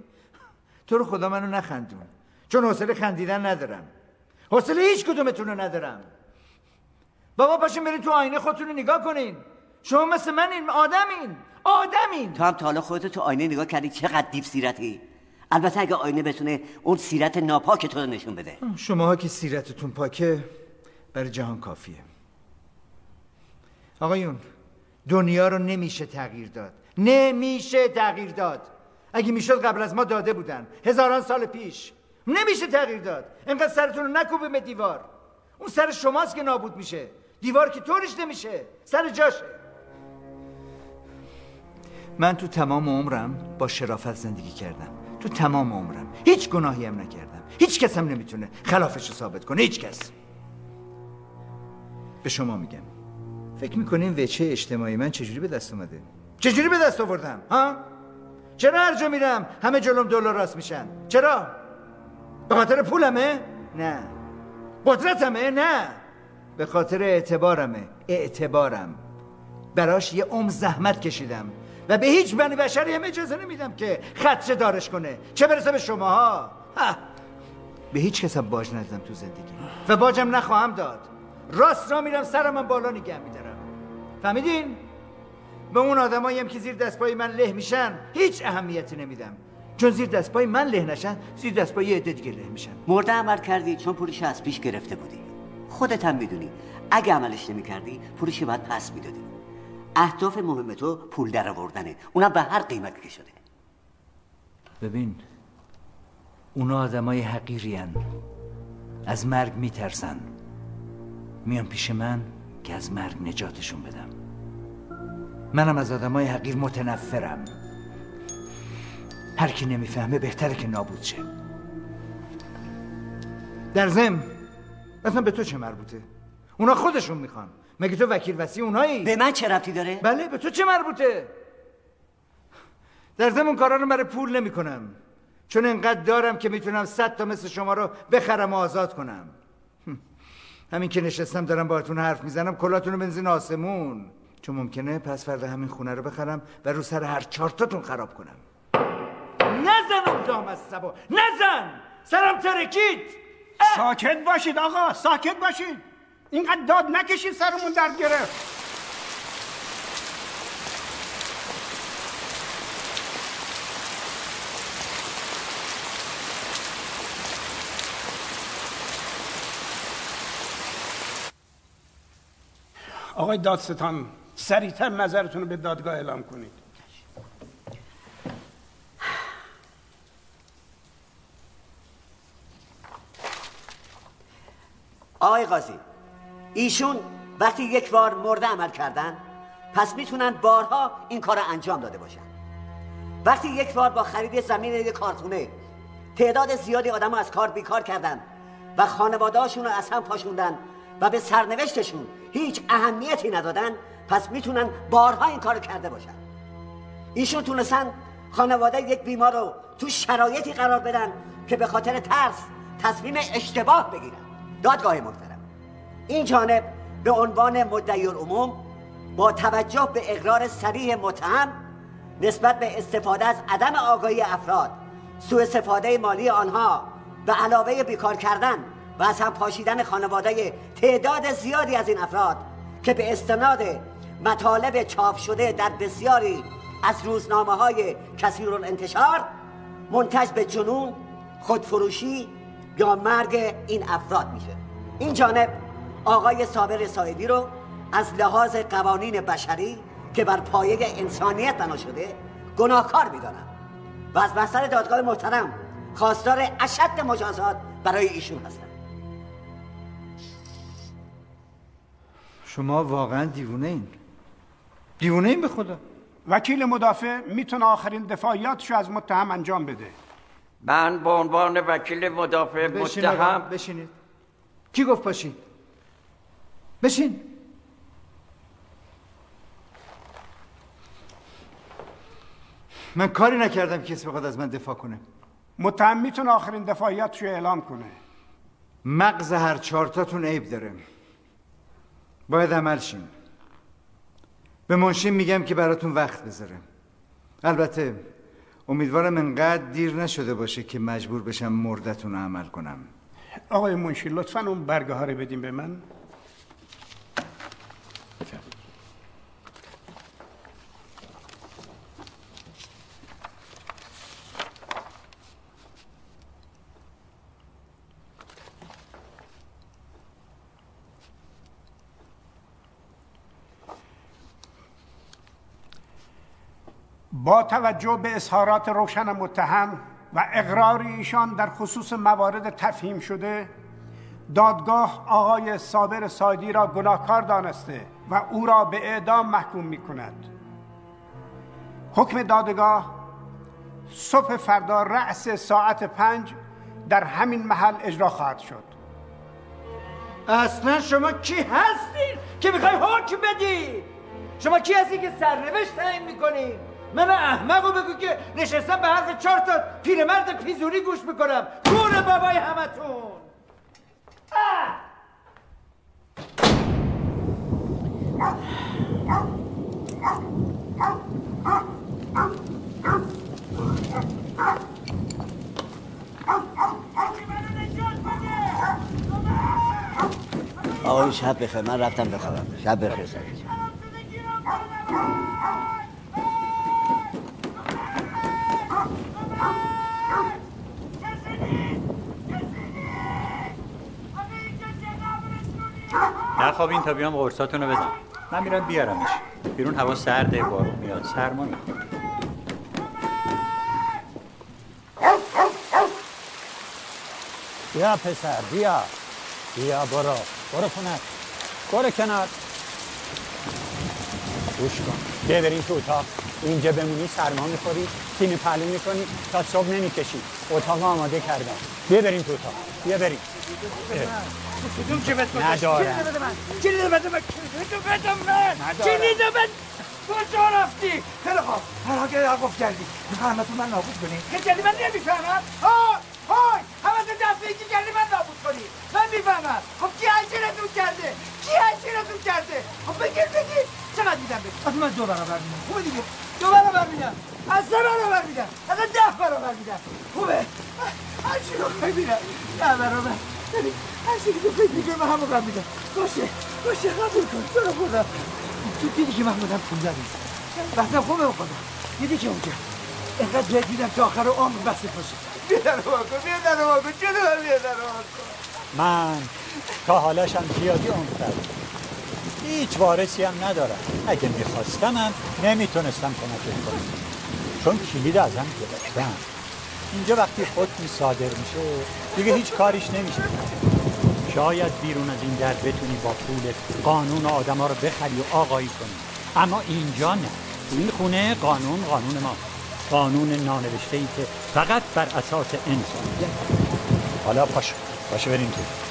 تو رو خدا منو نخندون چون حوصله خندیدن ندارم. حوصله هیچ کدومتون رو ندارم. بابا پاشین برین تو آینه خودتون رو نگاه کنین. شما مثل من این آدمین آدمین. تو هم تا حالا خودتو تو آینه نگاه کردی چقدر دیو سیرتی البته اگه آینه بتونه اون سیرت ناپاک تو رو نشون بده. شماها که سیرتتون پاکه برای جهان کافیه. آقایون دنیا رو نمیشه تغییر داد. نمیشه تغییر داد. اگه می‌شد قبل از ما داده بودن. هزاران سال پیش. نمیشه تغییر داد. انقدر سرتون رو نکوبید به دیوار. اون سر شماست که نابود میشه. دیوار که طورش نمیشه. سر جاشه. من تو تمام عمرم با شرافت زندگی کردم. تو تمام عمرم. هیچ گناهی هم نکردم. هیچ کس هم نمی‌تونه خلافش رو ثابت کنه. هیچ کس. به شما میگم. فکر می‌کنین وچه اجتماعی من چجوری به دست اومده؟ چجوری به دست آوردم؟ ها؟ چرا هر جا میرم همه جلوم دلار راست میشن؟ چرا؟ به خاطر پولمه؟ نه. قدرتمه؟ نه. به خاطر اعتبارمه. اعتبارم. براش یه عمر زحمت کشیدم. و به هیچ بنی بشری هم اجازه نمیدم که خدشه دارش کنه. چه برسه به شماها؟ ها. به هیچ کس هم باج ندادم تو زندگی. و باجم نخواهم داد. راست را میرم سرم بالا نگه میدارم. فهمیدین؟ به اون آدمایی هم که زیر دستپای من له میشن هیچ اهمیتی نمیدم. چون زیر دستپای من له نشن زیر دستپای یه عده دیگه له میشن. مرده عمل کردی چون پولش از پیش گرفته بودی. خودت هم می‌دونی. اگه عملش نمی کردی پولش باید پس می‌دادی. اهداف مهم تو پول در آوردنه. اونم به هر قیمتی که شده. ببین اونا آدمای حقیری از مرگ میترسن. میان پیش من که از مرگ نجاتشون بدم. منم از آدمای حقیر متنفرم. هر کی نمی‌فهمه بهتره که نابود شه. در زم اصلا به تو چه مربوطه؟ اونا خودشون می‌خوان. مگه تو وکیل وسی اونایی؟ به من چه ربطی داره؟ بله به تو چه مربوطه؟ در ضمن اون کارا رو برای پول نمی‌کنم. چون انقدر دارم که می‌تونم صد تا مثل شما رو بخرم و آزاد کنم. همین که نشستم دارم باهاتون حرف می‌زنم کلاتون رو بنزین آسمون. چون ممکنه پس فردا همین خونه رو بخرم و رو سر هر چارتاتون خراب کنم. نزن اون دام از سبا. نزن! سرم ترکید! ساکت باشید آقا ساکت باشید! اینقدر داد نکشید سرمون درد گرفت آقای دادستان سریعتر نظرتون رو به دادگاه اعلام کنید. آقای قاضی ایشون وقتی یک بار مرده عمل کردن پس می‌تونن بارها این کار رو انجام داده باشن. وقتی یک بار با خرید زمین یک کارخونه تعداد زیادی آدم از کار بیکار کردن و خانوادهاشون رو از هم پاشوندن و به سرنوشتشون هیچ اهمیتی ندادن پس می‌تونن بارها این کارو کرده باشن. ایشون تونستن خانواده یک بیمار رو تو شرایطی قرار بدن که به خاطر ترس تصمیم اشتباه بگیرن. دادگاه محترم این جانب به عنوان مدعی العموم با توجه به اقرار سریح متهم نسبت به استفاده از عدم آگاهی افراد سوء استفاده مالی آنها و علاوه بیکار کردن و از هم پاشیدن خانواده تعداد زیادی از این افراد که به استناد مطالب چاپ شده در بسیاری از روزنامه های کثیر انتشار منتج به جنون خودفروشی یا مرگ این افراد میشه. این جانب آقای صابر سایدی رو از لحاظ قوانین بشری که بر پایه انسانیت بنا شده گناهکار می‌دانم. و از بستر دادگاه محترم خواستار اشد مجازات برای ایشون هستم. شما واقعا دیوونه این دیوونه این به خدا. وکیل مدافع می‌تونه آخرین دفاعیاتشو از متهم انجام بده. من به عنوان وکیل مدافع بشین آقا، متهم بشینید. کی گفت پاشین بشین. من کاری نکردم که کسی بخواد از من دفاع کنه. متهم می‌تونه آخرین دفاعیاتشو اعلام کنه. مغز هر چهارتاتون عیب داره. باید عمل شیم. به منشین میگم که براتون وقت بذاره البته امیدوارم انقدر دیر نشده باشه که مجبور بشم مردتون رو عمل کنم. آقای منشی لطفا اون برگه ها رو بدیم به من. با توجه به اظهارات روشن متهم و اقرار ایشان در خصوص موارد تفهیم شده دادگاه آقای صابر سایدی را گناهکار دانسته و او را به اعدام محکوم می کند حکم دادگاه صبح فردا رأس ساعت پنج در همین محل اجرا خواهد شد. اصلا شما کی هستین که می‌خوای حکم بدی؟ شما کی هستی که سرنوشت تعیین می‌کنی من احمق رو بگو که نشستم به حرف چهار تا پیرمرد پیزوری گوش می‌کنم. گور بابای همتون! آقای شب بخیر من رفتم بخوابم. شب بخیر سعید نخوابین تا بیام قرصاتون رو بدم من میرم بیارمش. بیرون هوا سرده بارون میاد. سرما می‌خوره بیا پسر بیا. بیا برو. برو کنار برو کنار. گوش کن. بیا بریم تو اتاق. اینجا بمونی سرما می‌خوری تیم پلو می‌کنی تا صبح نمی‌کشی. اتاق آماده کردم. بیا بریم تو اتاق. بیا بریم. کدوم چه بس ندارم. بده من؟ کلید بده من کلید بده من. ندارم. کلید بده کجا رفتی؟ خیلی خوب. هر که عقب کردی. می‌خوای تو من نابود کنی. که کردی من نمی‌فهمم. های های همه تو دفعه که کردی من نابود کنی. من می‌فهمم. خب کی عجیرتون کرده؟ کی عجیرتون کرده؟ خب بگیر بگیر. چقدر میدم بگیر از من دو برابر میدم. خوبه دیگه. دو برابر میدم. از سه برابر میدم. از ده برابر میدم. خوبه. هر چی رو خواهی میدم ده برابر. هر چی که تو فکر می‌کنی من همون میدم. باشه باشه قبول تو خدا. تو دیدی که من بودم پونده نیست. بحثم خوبه دیدی که اونجا. اینقدر جای دیدم تا آخر عمر بسته باشه. بیا رو کن رو کن من تا زیادی عمر کردم هیچ وارثی هم ندارم. اگه می‌خواستم هم نمی‌تونستم کمکت کنم. چون کلید ازم گرفتم اینجا وقتی حکمی صادر میشه دیگه هیچ کاریش نمیشه. شاید بیرون از این در بتونی با پول قانون آدم ها رو بخری و آقایی کنی. اما اینجا نه. این خونه قانون قانون ما. قانون نانوشته ای که فقط بر اساس انسانیت حالا پاشو پاشو بریم تو.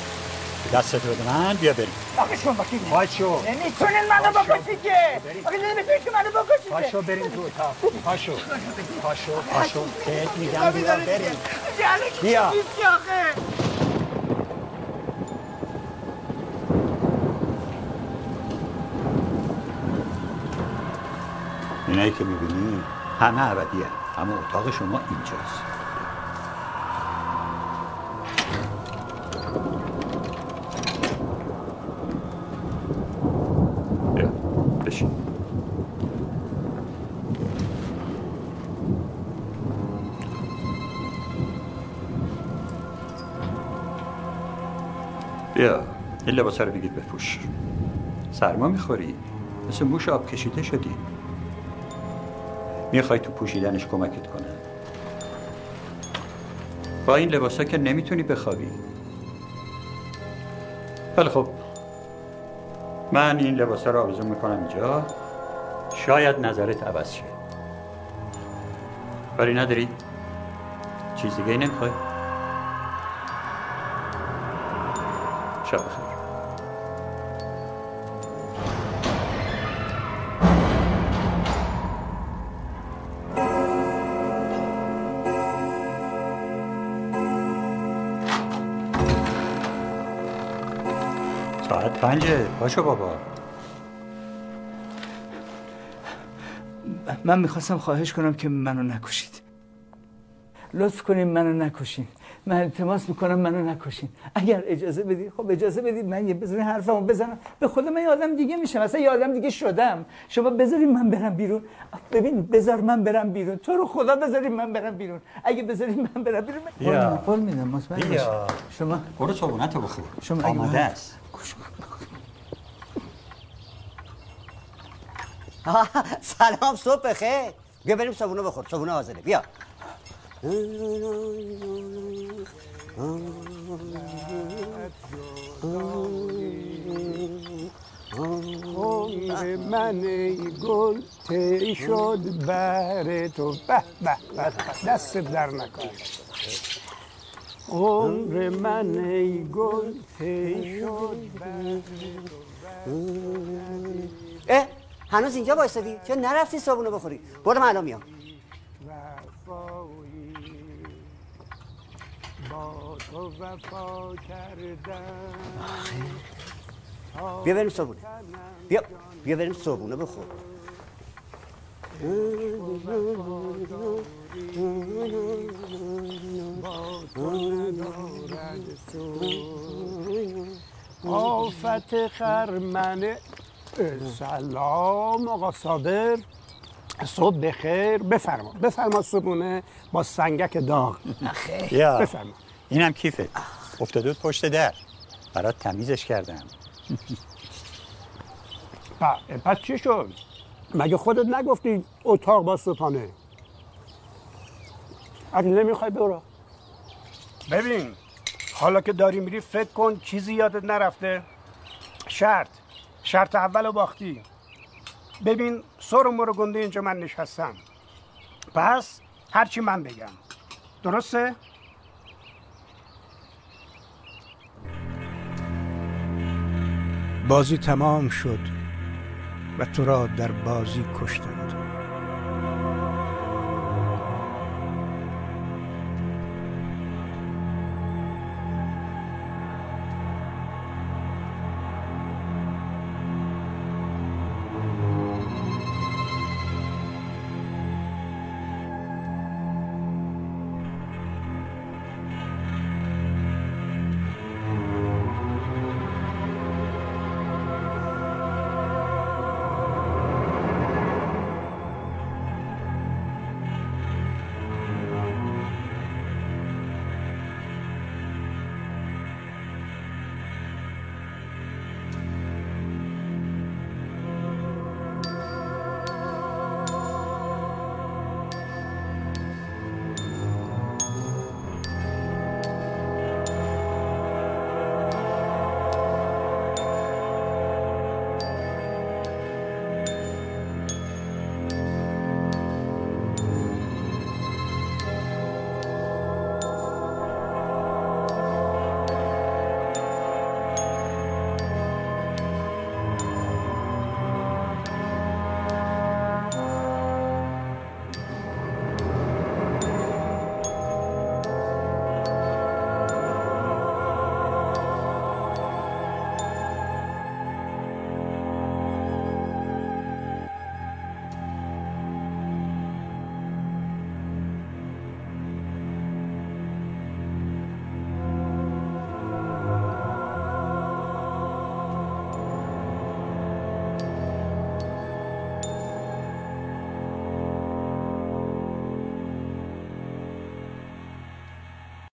دستتو بده من بیا بریم. آقا شما وکیل پاشو. نمی‌تونین منو بکشی که آقا نمی‌تونین که منو بکشی که پاشو بریم تو اتاق. پاشو. پاشو پاشو. بهت میگم بیا بریم. بیا. آخه؟ اینایی که می‌بینی همه ابدی اما اتاق شما اینجاست. بشین. بیا این لباسا رو بگیر بپوش. سرما می‌خوری؟ مثل موش آب کشیده شدی. می‌خوای تو پوشیدنش کمکت کنم با این لباسا که نمی‌تونی بخوابی. ولی خب من این لباسا رو آویزون می‌کنم اینجا شاید نظرت عوض شه کاری نداری؟ چیز دیگه نمی‌خوای؟ شب ساعت پنجه باشو بابا. من می‌خواستم خواهش کنم که منو نکشید. لطف کنین منو نکشین. من التماس می‌کنم منو نکشین. اگر اجازه بدید خب اجازه بدید من یه بزنین حرفمو بزنم. به خود من یه آدم دیگه میشم. اصلا یه آدم دیگه شدم. شما بذارین من برم بیرون. ببین بذار من برم بیرون. تو رو خدا بذارین من برم بیرون. اگه بذارین من برم بیرون من. قول میدم، قول میدم مطمئن شما برو رو بخور شما آماده است. سلام صبح بخیر. بیا بریم صابونه بخور صابونه حاضره. بیا. عمر من گل تی شد بر تو. به به به. دست در نکن عمر من ای گل تی شد اه هنوز اینجا وایسادی؟ چون نرفتی صابونه بخوری؟ برو من الان میام. با تو بیا بریم صابونه. بیا بیا بریم صابونه بخور. آفت خرمنه اه، سلام آقا صابر. صبح بخیر. بفرما. بفرما صبحونه با سنگک داغ. بفرما. اینم کیفه. افتاده بود پشت در. برات تمیزش کردم. پس چی شد؟ مگه خودت نگفتی اتاق با صبحانه اگه نمی‌خوای برو. ببین حالا که داری میری فکر کن چیزی یادت نرفته. شرط. شرط اول رو باختی. ببین سر و مرو گنده اینجا من نشستم. پس هرچی من بگم. درسته؟ بازی تمام شد و تو را در بازی کشتند